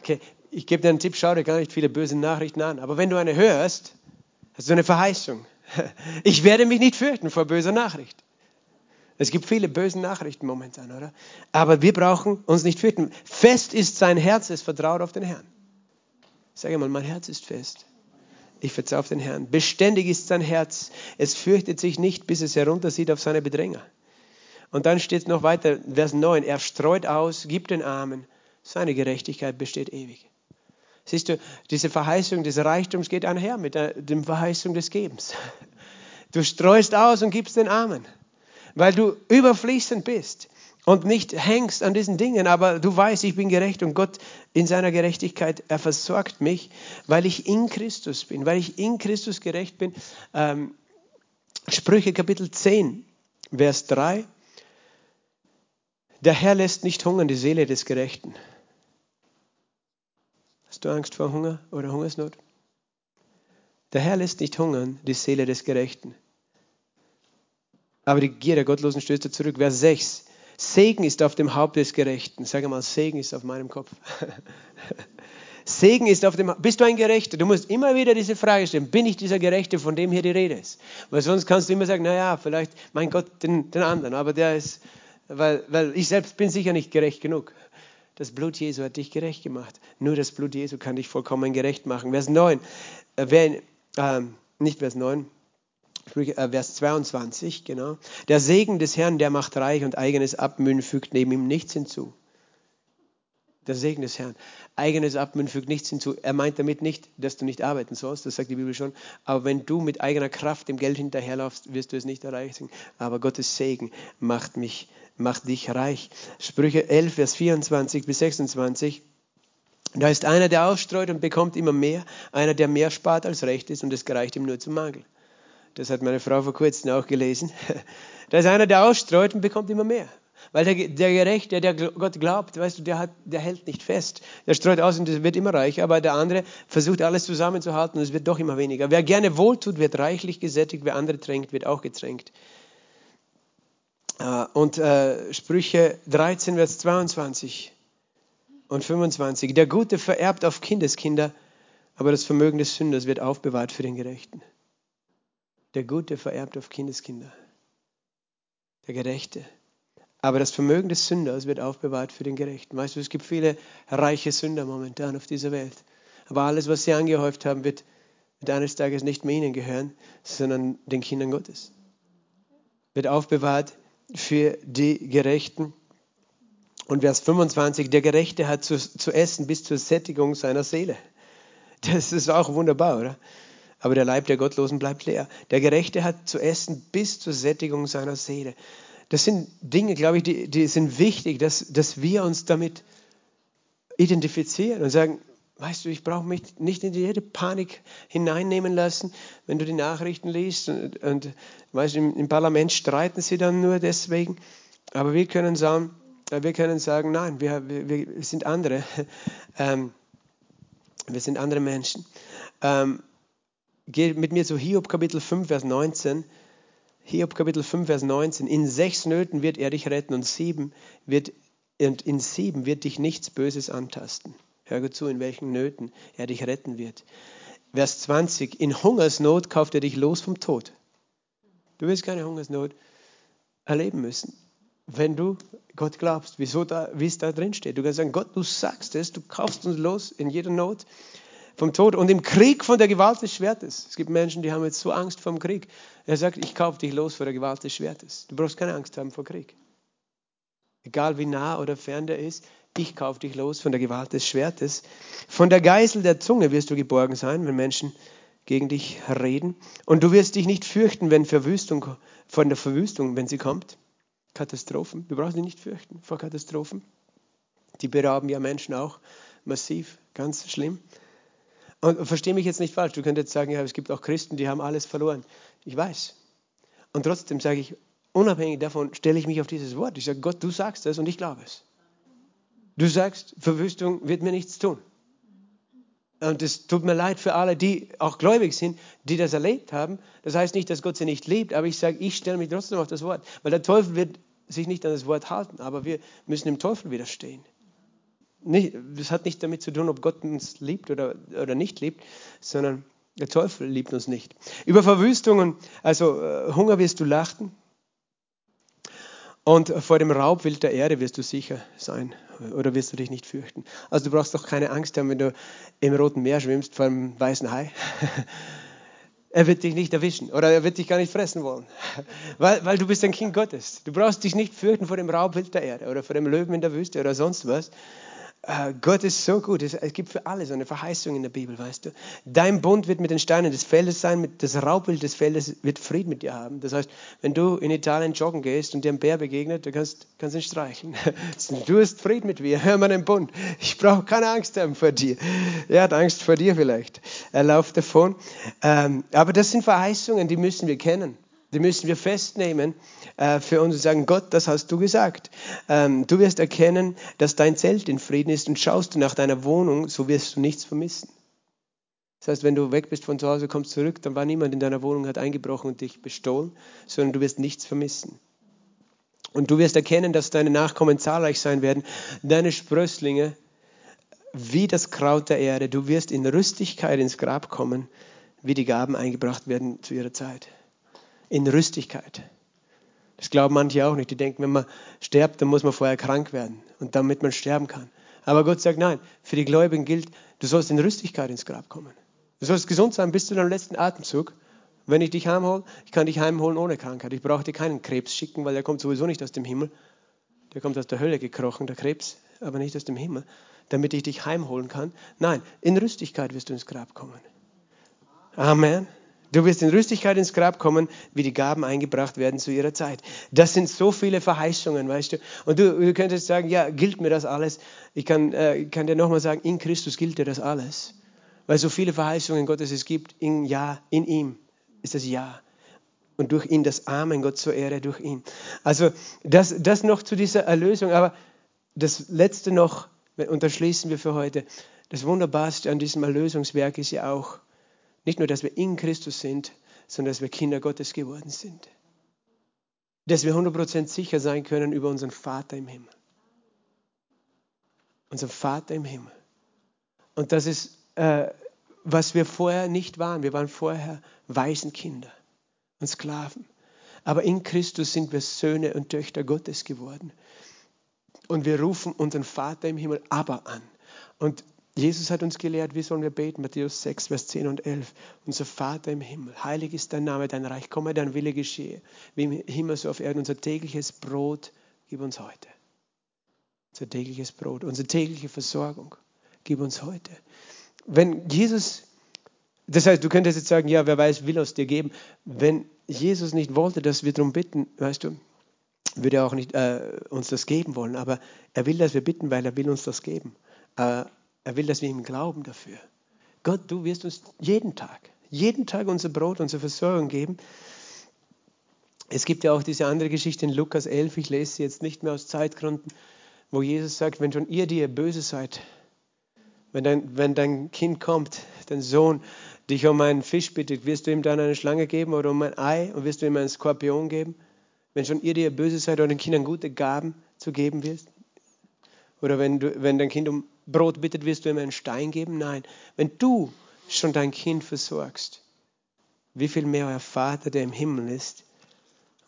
Okay, ich gebe dir einen Tipp, schau dir gar nicht viele böse Nachrichten an. Aber wenn du eine hörst, Hast du eine Verheißung? Ich werde mich nicht fürchten vor böser Nachricht. Es gibt viele böse Nachrichten momentan, oder? Aber wir brauchen uns nicht fürchten. Fest ist sein Herz, es vertraut auf den Herrn. Sag mal, mein Herz ist fest. Ich vertraue auf den Herrn. Beständig ist sein Herz. Es fürchtet sich nicht, bis es heruntersieht auf seine Bedränger. Und dann steht es noch weiter, Vers 9. Er streut aus, gibt den Armen. Seine Gerechtigkeit besteht ewig. Siehst du, diese Verheißung des Reichtums geht einher mit der, der Verheißung des Gebens. Du streust aus und gibst den Armen, weil du überfließend bist und nicht hängst an diesen Dingen, aber du weißt, ich bin gerecht und Gott in seiner Gerechtigkeit, er versorgt mich, weil ich in Christus bin, weil ich in Christus gerecht bin. Ähm, Sprüche Kapitel 10, Vers 3. Der Herr lässt nicht hungern die Seele des Gerechten Hast du Angst vor Hunger oder Hungersnot? Der Herr lässt nicht hungern die Seele des Gerechten. Aber die Gier der Gottlosen stößt er zurück. Vers 6. Segen ist auf dem Haupt des Gerechten. Sag mal, Segen ist auf meinem Kopf. Segen ist auf dem, bist du ein Gerechter? Du musst immer wieder diese Frage stellen, bin ich dieser Gerechte, von dem hier die Rede ist? Weil sonst kannst du immer sagen, naja, vielleicht, mein Gott, den, den anderen, aber der ist, weil, weil ich selbst bin sicher nicht gerecht genug. Das Blut Jesu hat dich gerecht gemacht. Nur das Blut Jesu kann dich vollkommen gerecht machen. Vers 9, äh, wer, äh, nicht Vers 9, äh, Vers 22, genau. Der Segen des Herrn, der macht reich und eigenes Abmühen fügt neben ihm nichts hinzu. Der Segen des Herrn. Eigenes Abmühen fügt nichts hinzu. Er meint damit nicht, dass du nicht arbeiten sollst, das sagt die Bibel schon. Aber wenn du mit eigener Kraft dem Geld hinterherlaufst, wirst du es nicht erreichen. Aber Gottes Segen macht, mich, macht dich reich. Sprüche 11, Vers 24 bis 26. Da ist einer, der aufstreut und bekommt immer mehr, einer, der mehr spart als recht ist und es gereicht ihm nur zum Mangel. Das hat meine Frau vor kurzem auch gelesen. Da ist einer, der ausstreut und bekommt immer mehr. Weil der, der Gerechte, der Gott glaubt, weißt du, der, hat, der hält nicht fest. Der streut aus und es wird immer reicher, aber der andere versucht alles zusammenzuhalten und es wird doch immer weniger. Wer gerne wohltut, wird reichlich gesättigt, wer andere tränkt, wird auch getränkt. Äh, und äh, Sprüche 13, Vers 22 und 25. Der Gute vererbt auf Kindeskinder, aber das Vermögen des Sünders wird aufbewahrt für den Gerechten. Der Gute vererbt auf Kindeskinder. Der Gerechte. Aber das Vermögen des Sünders wird aufbewahrt für den Gerechten. Weißt du, es gibt viele reiche Sünder momentan auf dieser Welt. Aber alles, was sie angehäuft haben, wird, wird eines Tages nicht mehr ihnen gehören, sondern den Kindern Gottes. Wird aufbewahrt für die Gerechten. Und Vers 25, der Gerechte hat zu, zu essen bis zur Sättigung seiner Seele. Das ist auch wunderbar, oder? Aber der Leib der Gottlosen bleibt leer. Der Gerechte hat zu essen bis zur Sättigung seiner Seele. Das sind Dinge, glaube ich, die, die sind wichtig, dass, dass wir uns damit identifizieren und sagen, weißt du, ich brauche mich nicht in jede Panik hineinnehmen lassen, wenn du die Nachrichten liest und, und weißt im, im, Parlament streiten sie dann nur deswegen, aber wir können sagen, wir können sagen, nein, wir, wir, wir sind andere, ähm, wir sind andere Menschen. Ähm, Geh mit mir zu Hiob Kapitel 5, Vers 19. Hiob Kapitel 5, Vers 19. In sechs Nöten wird er dich retten und, sieben wird, und in sieben wird dich nichts Böses antasten. Hör gut zu, in welchen Nöten er dich retten wird. Vers 20. In Hungersnot kauft er dich los vom Tod. Du wirst keine Hungersnot erleben müssen, wenn du Gott glaubst, wieso da, wie es da drin steht. Du kannst sagen, Gott, du sagst es, du kaufst uns los in jeder Not vom Tod und im Krieg von der Gewalt des Schwertes. Es gibt Menschen, die haben jetzt so Angst vor dem Krieg. Er sagt, ich kaufe dich los vor der Gewalt des Schwertes. Du brauchst keine Angst haben vor Krieg. Egal wie nah oder fern der ist, ich kaufe dich los von der Gewalt des Schwertes. Von der Geißel der Zunge wirst du geborgen sein, wenn Menschen gegen dich reden. Und du wirst dich nicht fürchten, wenn Verwüstung, von der Verwüstung, wenn sie kommt. Katastrophen. Du brauchst dich nicht fürchten vor Katastrophen. Die berauben ja Menschen auch massiv, ganz schlimm. Und verstehe mich jetzt nicht falsch, du könntest sagen, ja, es gibt auch Christen, die haben alles verloren. Ich weiß. Und trotzdem sage ich, unabhängig davon stelle ich mich auf dieses Wort. Ich sage, Gott, du sagst es und ich glaube es. Du sagst, Verwüstung wird mir nichts tun. Und es tut mir leid für alle, die auch gläubig sind, die das erlebt haben. Das heißt nicht, dass Gott sie nicht liebt, aber ich sage, ich stelle mich trotzdem auf das Wort. Weil der Teufel wird sich nicht an das Wort halten, aber wir müssen dem Teufel widerstehen nicht, das hat nicht damit zu tun, ob Gott uns liebt oder, oder nicht liebt, sondern der Teufel liebt uns nicht. Über Verwüstungen, also äh, Hunger wirst du lachen und vor dem Raubwild der Erde wirst du sicher sein oder wirst du dich nicht fürchten. Also du brauchst doch keine Angst haben, wenn du im Roten Meer schwimmst vor einem weißen Hai. Er wird dich nicht erwischen oder er wird dich gar nicht fressen wollen, weil, weil du bist ein Kind Gottes. Du brauchst dich nicht fürchten vor dem Raubwild der Erde oder vor dem Löwen in der Wüste oder sonst was, Gott ist so gut. Es, gibt für alle so eine Verheißung in der Bibel, weißt du. Dein Bund wird mit den Steinen des Feldes sein, das Raubbild des Feldes wird Frieden mit dir haben. Das heißt, wenn du in Italien joggen gehst und dir ein Bär begegnet, du kannst, kannst ihn streicheln. Du hast Frieden mit mir, hör meinen Bund. Ich brauche keine Angst haben vor dir. Er hat Angst vor dir vielleicht. Er läuft davon. Ähm, aber das sind Verheißungen, die müssen wir kennen. Die müssen wir festnehmen äh, für uns und sagen, Gott, das hast du gesagt. Ähm, du wirst erkennen, dass dein Zelt in Frieden ist und schaust du nach deiner Wohnung, so wirst du nichts vermissen. Das heißt, wenn du weg bist von zu Hause, kommst zurück, dann war niemand in deiner Wohnung, hat eingebrochen und dich bestohlen, sondern du wirst nichts vermissen. Und du wirst erkennen, dass deine Nachkommen zahlreich sein werden. Deine Sprösslinge wie das Kraut der Erde. Du wirst in Rüstigkeit ins Grab kommen, wie die Gaben eingebracht werden zu ihrer Zeit. In Rüstigkeit. Das glauben manche auch nicht. Die denken, wenn man stirbt, dann muss man vorher krank werden und damit man sterben kann. Aber Gott sagt, nein, für die Gläubigen gilt, du sollst in Rüstigkeit ins Grab kommen. Du sollst gesund sein bis zu deinem letzten Atemzug. Wenn ich dich heimhole, ich kann dich heimholen ohne Krankheit. Ich brauche dir keinen Krebs schicken, weil der kommt sowieso nicht aus dem Himmel. Der kommt aus der Hölle gekrochen, der Krebs, aber nicht aus dem Himmel, damit ich dich heimholen kann. Nein, in Rüstigkeit wirst du ins Grab kommen. Amen. Du wirst in Rüstigkeit ins Grab kommen, wie die Gaben eingebracht werden zu ihrer Zeit. Das sind so viele Verheißungen, weißt du. Und du, du könntest sagen, ja, gilt mir das alles? Ich kann, äh, kann dir nochmal sagen, in Christus gilt dir das alles. Weil so viele Verheißungen Gottes es gibt, in Ja, in ihm ist das Ja. Und durch ihn das Amen, Gott zur Ehre durch ihn. Also das, das noch zu dieser Erlösung. Aber das Letzte noch, und da schließen wir für heute. Das Wunderbarste an diesem Erlösungswerk ist ja auch, nicht nur, dass wir in Christus sind, sondern dass wir Kinder Gottes geworden sind. Dass wir 100% sicher sein können über unseren Vater im Himmel. Unser Vater im Himmel. Und das ist, äh, was wir vorher nicht waren. Wir waren vorher Waisenkinder und Sklaven. Aber in Christus sind wir Söhne und Töchter Gottes geworden. Und wir rufen unseren Vater im Himmel aber an. Und Jesus hat uns gelehrt, wie sollen wir beten? Matthäus 6, Vers 10 und 11. Unser Vater im Himmel, heilig ist dein Name, dein Reich, komme, dein Wille geschehe, wie im Himmel so auf Erden. Unser tägliches Brot gib uns heute. Unser tägliches Brot, unsere tägliche Versorgung gib uns heute. Wenn Jesus, das heißt, du könntest jetzt sagen, ja, wer weiß, will aus dir geben. Wenn Jesus nicht wollte, dass wir darum bitten, weißt du, würde er auch nicht äh, uns das geben wollen. Aber er will, dass wir bitten, weil er will uns das geben. Äh, er will, dass wir ihm glauben dafür. Gott, du wirst uns jeden Tag, jeden Tag unser Brot, unsere Versorgung geben. Es gibt ja auch diese andere Geschichte in Lukas 11, ich lese sie jetzt nicht mehr aus Zeitgründen, wo Jesus sagt, wenn schon ihr, die ihr böse seid, wenn dein, wenn dein Kind kommt, dein Sohn, dich um einen Fisch bittet, wirst du ihm dann eine Schlange geben oder um ein Ei und wirst du ihm einen Skorpion geben? Wenn schon ihr, die ihr böse seid, euren Kindern gute Gaben zu geben wirst? Oder wenn, du, wenn dein Kind um Brot bittet, wirst du ihm einen Stein geben? Nein. Wenn du schon dein Kind versorgst, wie viel mehr euer Vater, der im Himmel ist.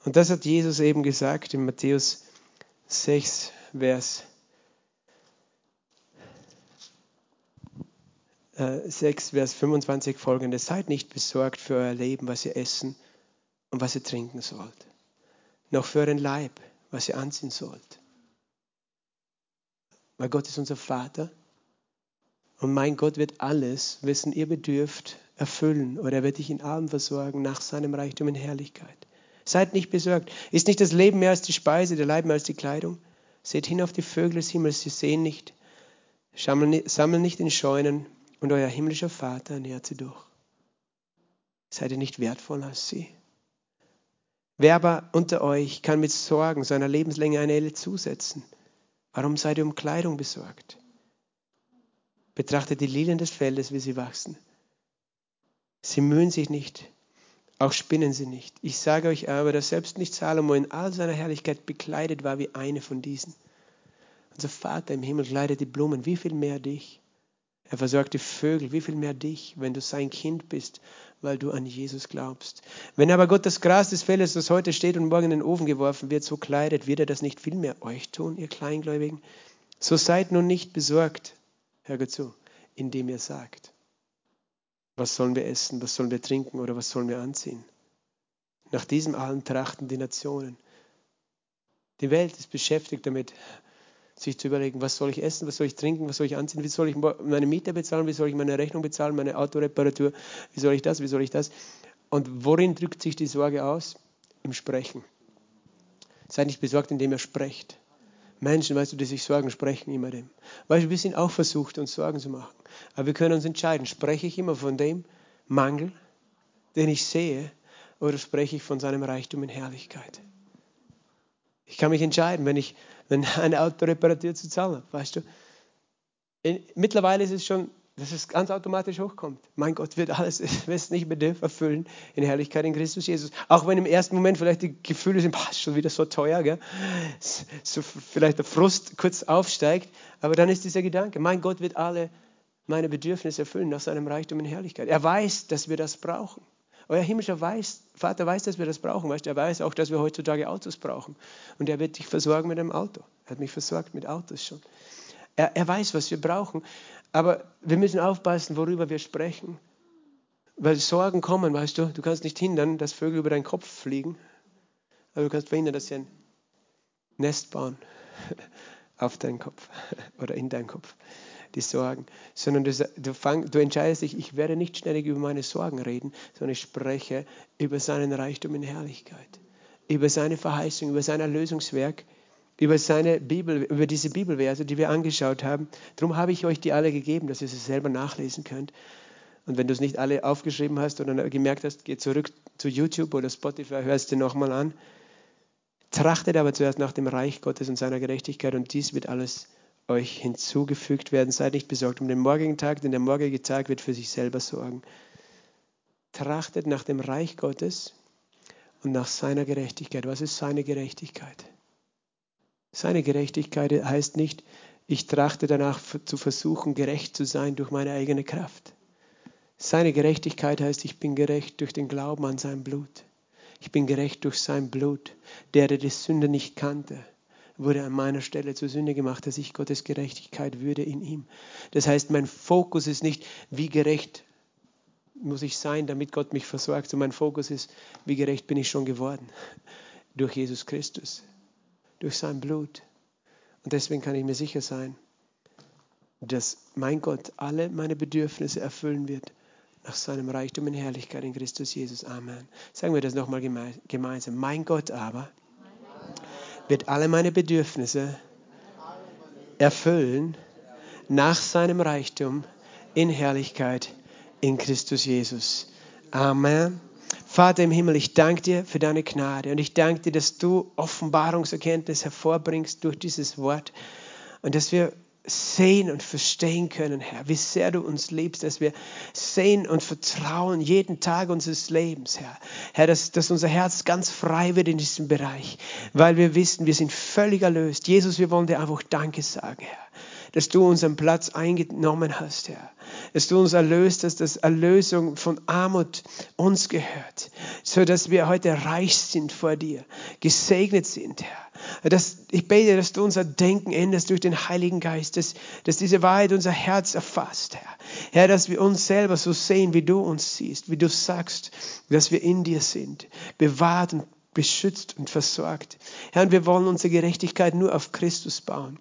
Und das hat Jesus eben gesagt in Matthäus 6, Vers 6, äh, Vers 25 folgende. Seid nicht besorgt für euer Leben, was ihr essen und was ihr trinken sollt, noch für euren Leib, was ihr anziehen sollt. Weil Gott ist unser Vater. Und mein Gott wird alles, wessen ihr bedürft, erfüllen. Oder er wird dich in allem versorgen nach seinem Reichtum in Herrlichkeit. Seid nicht besorgt. Ist nicht das Leben mehr als die Speise, der Leib mehr als die Kleidung? Seht hin auf die Vögel des Himmels, sie sehen nicht, sammeln nicht in Scheunen, und euer himmlischer Vater ernährt sie durch. Seid ihr nicht wertvoller als sie? Wer aber unter euch kann mit Sorgen seiner Lebenslänge eine Elle zusetzen? Warum seid ihr um Kleidung besorgt? Betrachtet die Lilien des Feldes, wie sie wachsen. Sie mühen sich nicht, auch spinnen sie nicht. Ich sage euch aber, dass selbst nicht Salomo in all seiner Herrlichkeit bekleidet war wie eine von diesen. Unser Vater im Himmel kleidet die Blumen, wie viel mehr dich? Er versorgt die Vögel, wie viel mehr dich, wenn du sein Kind bist, weil du an Jesus glaubst. Wenn aber Gott das Gras des Feldes, das heute steht und morgen in den Ofen geworfen wird, so kleidet, wird er das nicht viel mehr euch tun, ihr Kleingläubigen? So seid nun nicht besorgt, hör Gott zu, indem ihr sagt, was sollen wir essen, was sollen wir trinken oder was sollen wir anziehen? Nach diesem allen trachten die Nationen. Die Welt ist beschäftigt damit, sich zu überlegen, was soll ich essen, was soll ich trinken, was soll ich anziehen, wie soll ich meine Miete bezahlen, wie soll ich meine Rechnung bezahlen, meine Autoreparatur, wie soll ich das, wie soll ich das. Und worin drückt sich die Sorge aus? Im Sprechen. Seid nicht besorgt, indem ihr sprecht. Menschen, weißt du, die sich Sorgen sprechen immer dem. Weißt du, wir sind auch versucht, uns Sorgen zu machen. Aber wir können uns entscheiden, spreche ich immer von dem Mangel, den ich sehe, oder spreche ich von seinem Reichtum in Herrlichkeit? Ich kann mich entscheiden, wenn ich wenn ein Auto zu zahlen, weißt du. In, mittlerweile ist es schon dass es ganz automatisch hochkommt. Mein Gott wird alles, es nicht Bedürf erfüllen in Herrlichkeit in Christus Jesus. Auch wenn im ersten Moment vielleicht die Gefühle sind, boah, schon wieder so teuer, gell? so vielleicht der Frust kurz aufsteigt, aber dann ist dieser Gedanke, mein Gott wird alle meine Bedürfnisse erfüllen nach seinem Reichtum in Herrlichkeit. Er weiß, dass wir das brauchen. Euer himmlischer weiß, Vater weiß, dass wir das brauchen. Weißt? Er weiß auch, dass wir heutzutage Autos brauchen. Und er wird dich versorgen mit einem Auto. Er hat mich versorgt mit Autos schon. Er, er weiß, was wir brauchen. Aber wir müssen aufpassen, worüber wir sprechen. Weil Sorgen kommen, weißt du, du kannst nicht hindern, dass Vögel über deinen Kopf fliegen. Aber du kannst verhindern, dass sie ein Nest bauen auf deinen Kopf oder in deinen Kopf. Die Sorgen. Sondern du, du, fang, du entscheidest dich, ich werde nicht ständig über meine Sorgen reden, sondern ich spreche über seinen Reichtum in Herrlichkeit. Über seine Verheißung, über sein Erlösungswerk über seine Bibel, über diese Bibelverse, die wir angeschaut haben. Darum habe ich euch die alle gegeben, dass ihr sie selber nachlesen könnt. Und wenn du es nicht alle aufgeschrieben hast oder gemerkt hast, geh zurück zu YouTube oder Spotify, hörst du nochmal an. Trachtet aber zuerst nach dem Reich Gottes und seiner Gerechtigkeit und dies wird alles euch hinzugefügt werden. Seid nicht besorgt um den morgigen Tag, denn der morgige Tag wird für sich selber sorgen. Trachtet nach dem Reich Gottes und nach seiner Gerechtigkeit. Was ist seine Gerechtigkeit? Seine Gerechtigkeit heißt nicht, ich trachte danach zu versuchen, gerecht zu sein durch meine eigene Kraft. Seine Gerechtigkeit heißt, ich bin gerecht durch den Glauben an sein Blut. Ich bin gerecht durch sein Blut. Der, der die Sünde nicht kannte, wurde an meiner Stelle zur Sünde gemacht, dass ich Gottes Gerechtigkeit würde in ihm. Das heißt, mein Fokus ist nicht, wie gerecht muss ich sein, damit Gott mich versorgt, sondern mein Fokus ist, wie gerecht bin ich schon geworden durch Jesus Christus durch sein Blut. Und deswegen kann ich mir sicher sein, dass mein Gott alle meine Bedürfnisse erfüllen wird nach seinem Reichtum in Herrlichkeit in Christus Jesus. Amen. Sagen wir das nochmal gemeinsam. Mein Gott aber wird alle meine Bedürfnisse erfüllen nach seinem Reichtum in Herrlichkeit in Christus Jesus. Amen. Vater im Himmel, ich danke dir für deine Gnade und ich danke dir, dass du Offenbarungserkenntnis hervorbringst durch dieses Wort und dass wir sehen und verstehen können, Herr, wie sehr du uns liebst, dass wir sehen und vertrauen jeden Tag unseres Lebens, Herr. Herr, dass, dass unser Herz ganz frei wird in diesem Bereich, weil wir wissen, wir sind völlig erlöst. Jesus, wir wollen dir einfach Danke sagen, Herr dass du unseren Platz eingenommen hast, Herr. Dass du uns erlöst hast, dass Erlösung von Armut uns gehört, so dass wir heute reich sind vor dir, gesegnet sind, Herr. Dass, ich bete, dass du unser Denken änderst durch den Heiligen Geist, dass, dass diese Wahrheit unser Herz erfasst, Herr. Herr, dass wir uns selber so sehen, wie du uns siehst, wie du sagst, dass wir in dir sind, bewahrt und beschützt und versorgt. Herr, und wir wollen unsere Gerechtigkeit nur auf Christus bauen.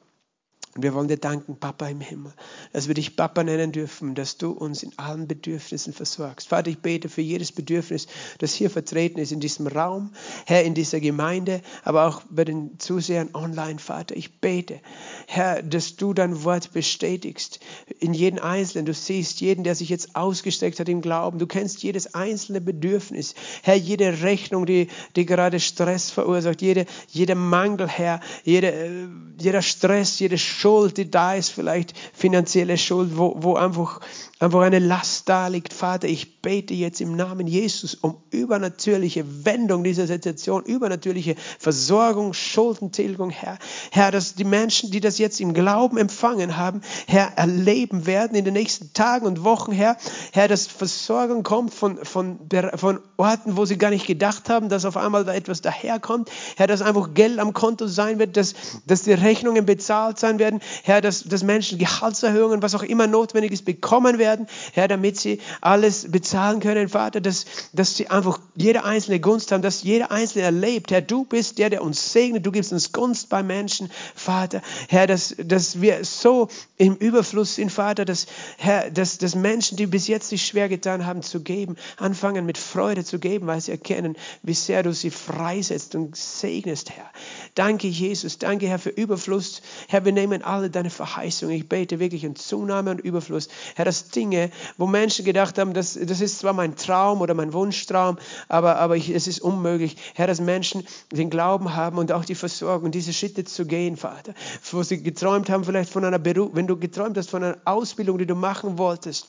Und wir wollen dir danken, Papa im Himmel, dass wir dich Papa nennen dürfen, dass du uns in allen Bedürfnissen versorgst. Vater, ich bete für jedes Bedürfnis, das hier vertreten ist in diesem Raum, Herr, in dieser Gemeinde, aber auch bei den Zusehern online, Vater. Ich bete, Herr, dass du dein Wort bestätigst in jeden Einzelnen. Du siehst jeden, der sich jetzt ausgestreckt hat im Glauben. Du kennst jedes einzelne Bedürfnis. Herr, jede Rechnung, die, die gerade Stress verursacht, jede, jeder Mangel, Herr, jede, äh, jeder Stress, jede Schuld, Schuld, die da ist, vielleicht finanzielle Schuld, wo, wo einfach, einfach eine Last da liegt. Vater, ich bete jetzt im Namen Jesus um übernatürliche Wendung dieser Situation, übernatürliche Versorgung, Schuldentilgung, Herr. Herr, dass die Menschen, die das jetzt im Glauben empfangen haben, Herr, erleben werden in den nächsten Tagen und Wochen, Herr. Herr, dass Versorgung kommt von, von, von Orten, wo sie gar nicht gedacht haben, dass auf einmal da etwas daherkommt. Herr, dass einfach Geld am Konto sein wird, dass, dass die Rechnungen bezahlt sein werden werden, Herr, dass, dass Menschen Gehaltserhöhungen, was auch immer notwendig ist, bekommen werden, Herr, damit sie alles bezahlen können, Vater, dass, dass sie einfach jede einzelne Gunst haben, dass jeder Einzelne erlebt, Herr, du bist der, der uns segnet, du gibst uns Gunst bei Menschen, Vater, Herr, dass, dass wir so im Überfluss sind, Vater, dass, Herr, dass, dass Menschen, die bis jetzt sich schwer getan haben zu geben, anfangen mit Freude zu geben, weil sie erkennen, wie sehr du sie freisetzt und segnest, Herr. Danke, Jesus, danke, Herr, für Überfluss. Herr, wir nehmen Namen alle deine Verheißungen. Ich bete wirklich in Zunahme und Überfluss. Herr, dass Dinge, wo Menschen gedacht haben, das, das ist zwar mein Traum oder mein Wunschtraum, aber, aber ich, es ist unmöglich. Herr, dass Menschen den Glauben haben und auch die Versorgung, diese Schritte zu gehen, Vater. Wo sie geträumt haben, vielleicht von einer Beruf, wenn du geträumt hast von einer Ausbildung, die du machen wolltest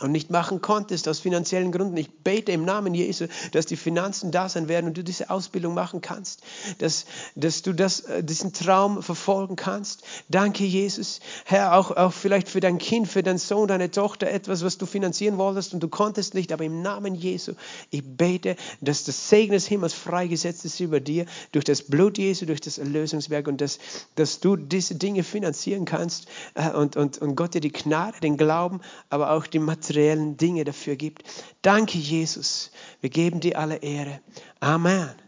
und nicht machen konntest aus finanziellen Gründen. Ich bete im Namen Jesu, dass die Finanzen da sein werden und du diese Ausbildung machen kannst, dass, dass du das, äh, diesen Traum verfolgen kannst. Danke, Jesus. Herr, auch, auch vielleicht für dein Kind, für deinen Sohn, deine Tochter etwas, was du finanzieren wolltest und du konntest nicht, aber im Namen Jesu, ich bete, dass das Segen des Himmels freigesetzt ist über dir, durch das Blut Jesu, durch das Erlösungswerk und dass, dass du diese Dinge finanzieren kannst äh, und, und, und Gott dir die Gnade, den Glauben, aber auch die materiellen Dinge dafür gibt. Danke, Jesus. Wir geben dir alle Ehre. Amen.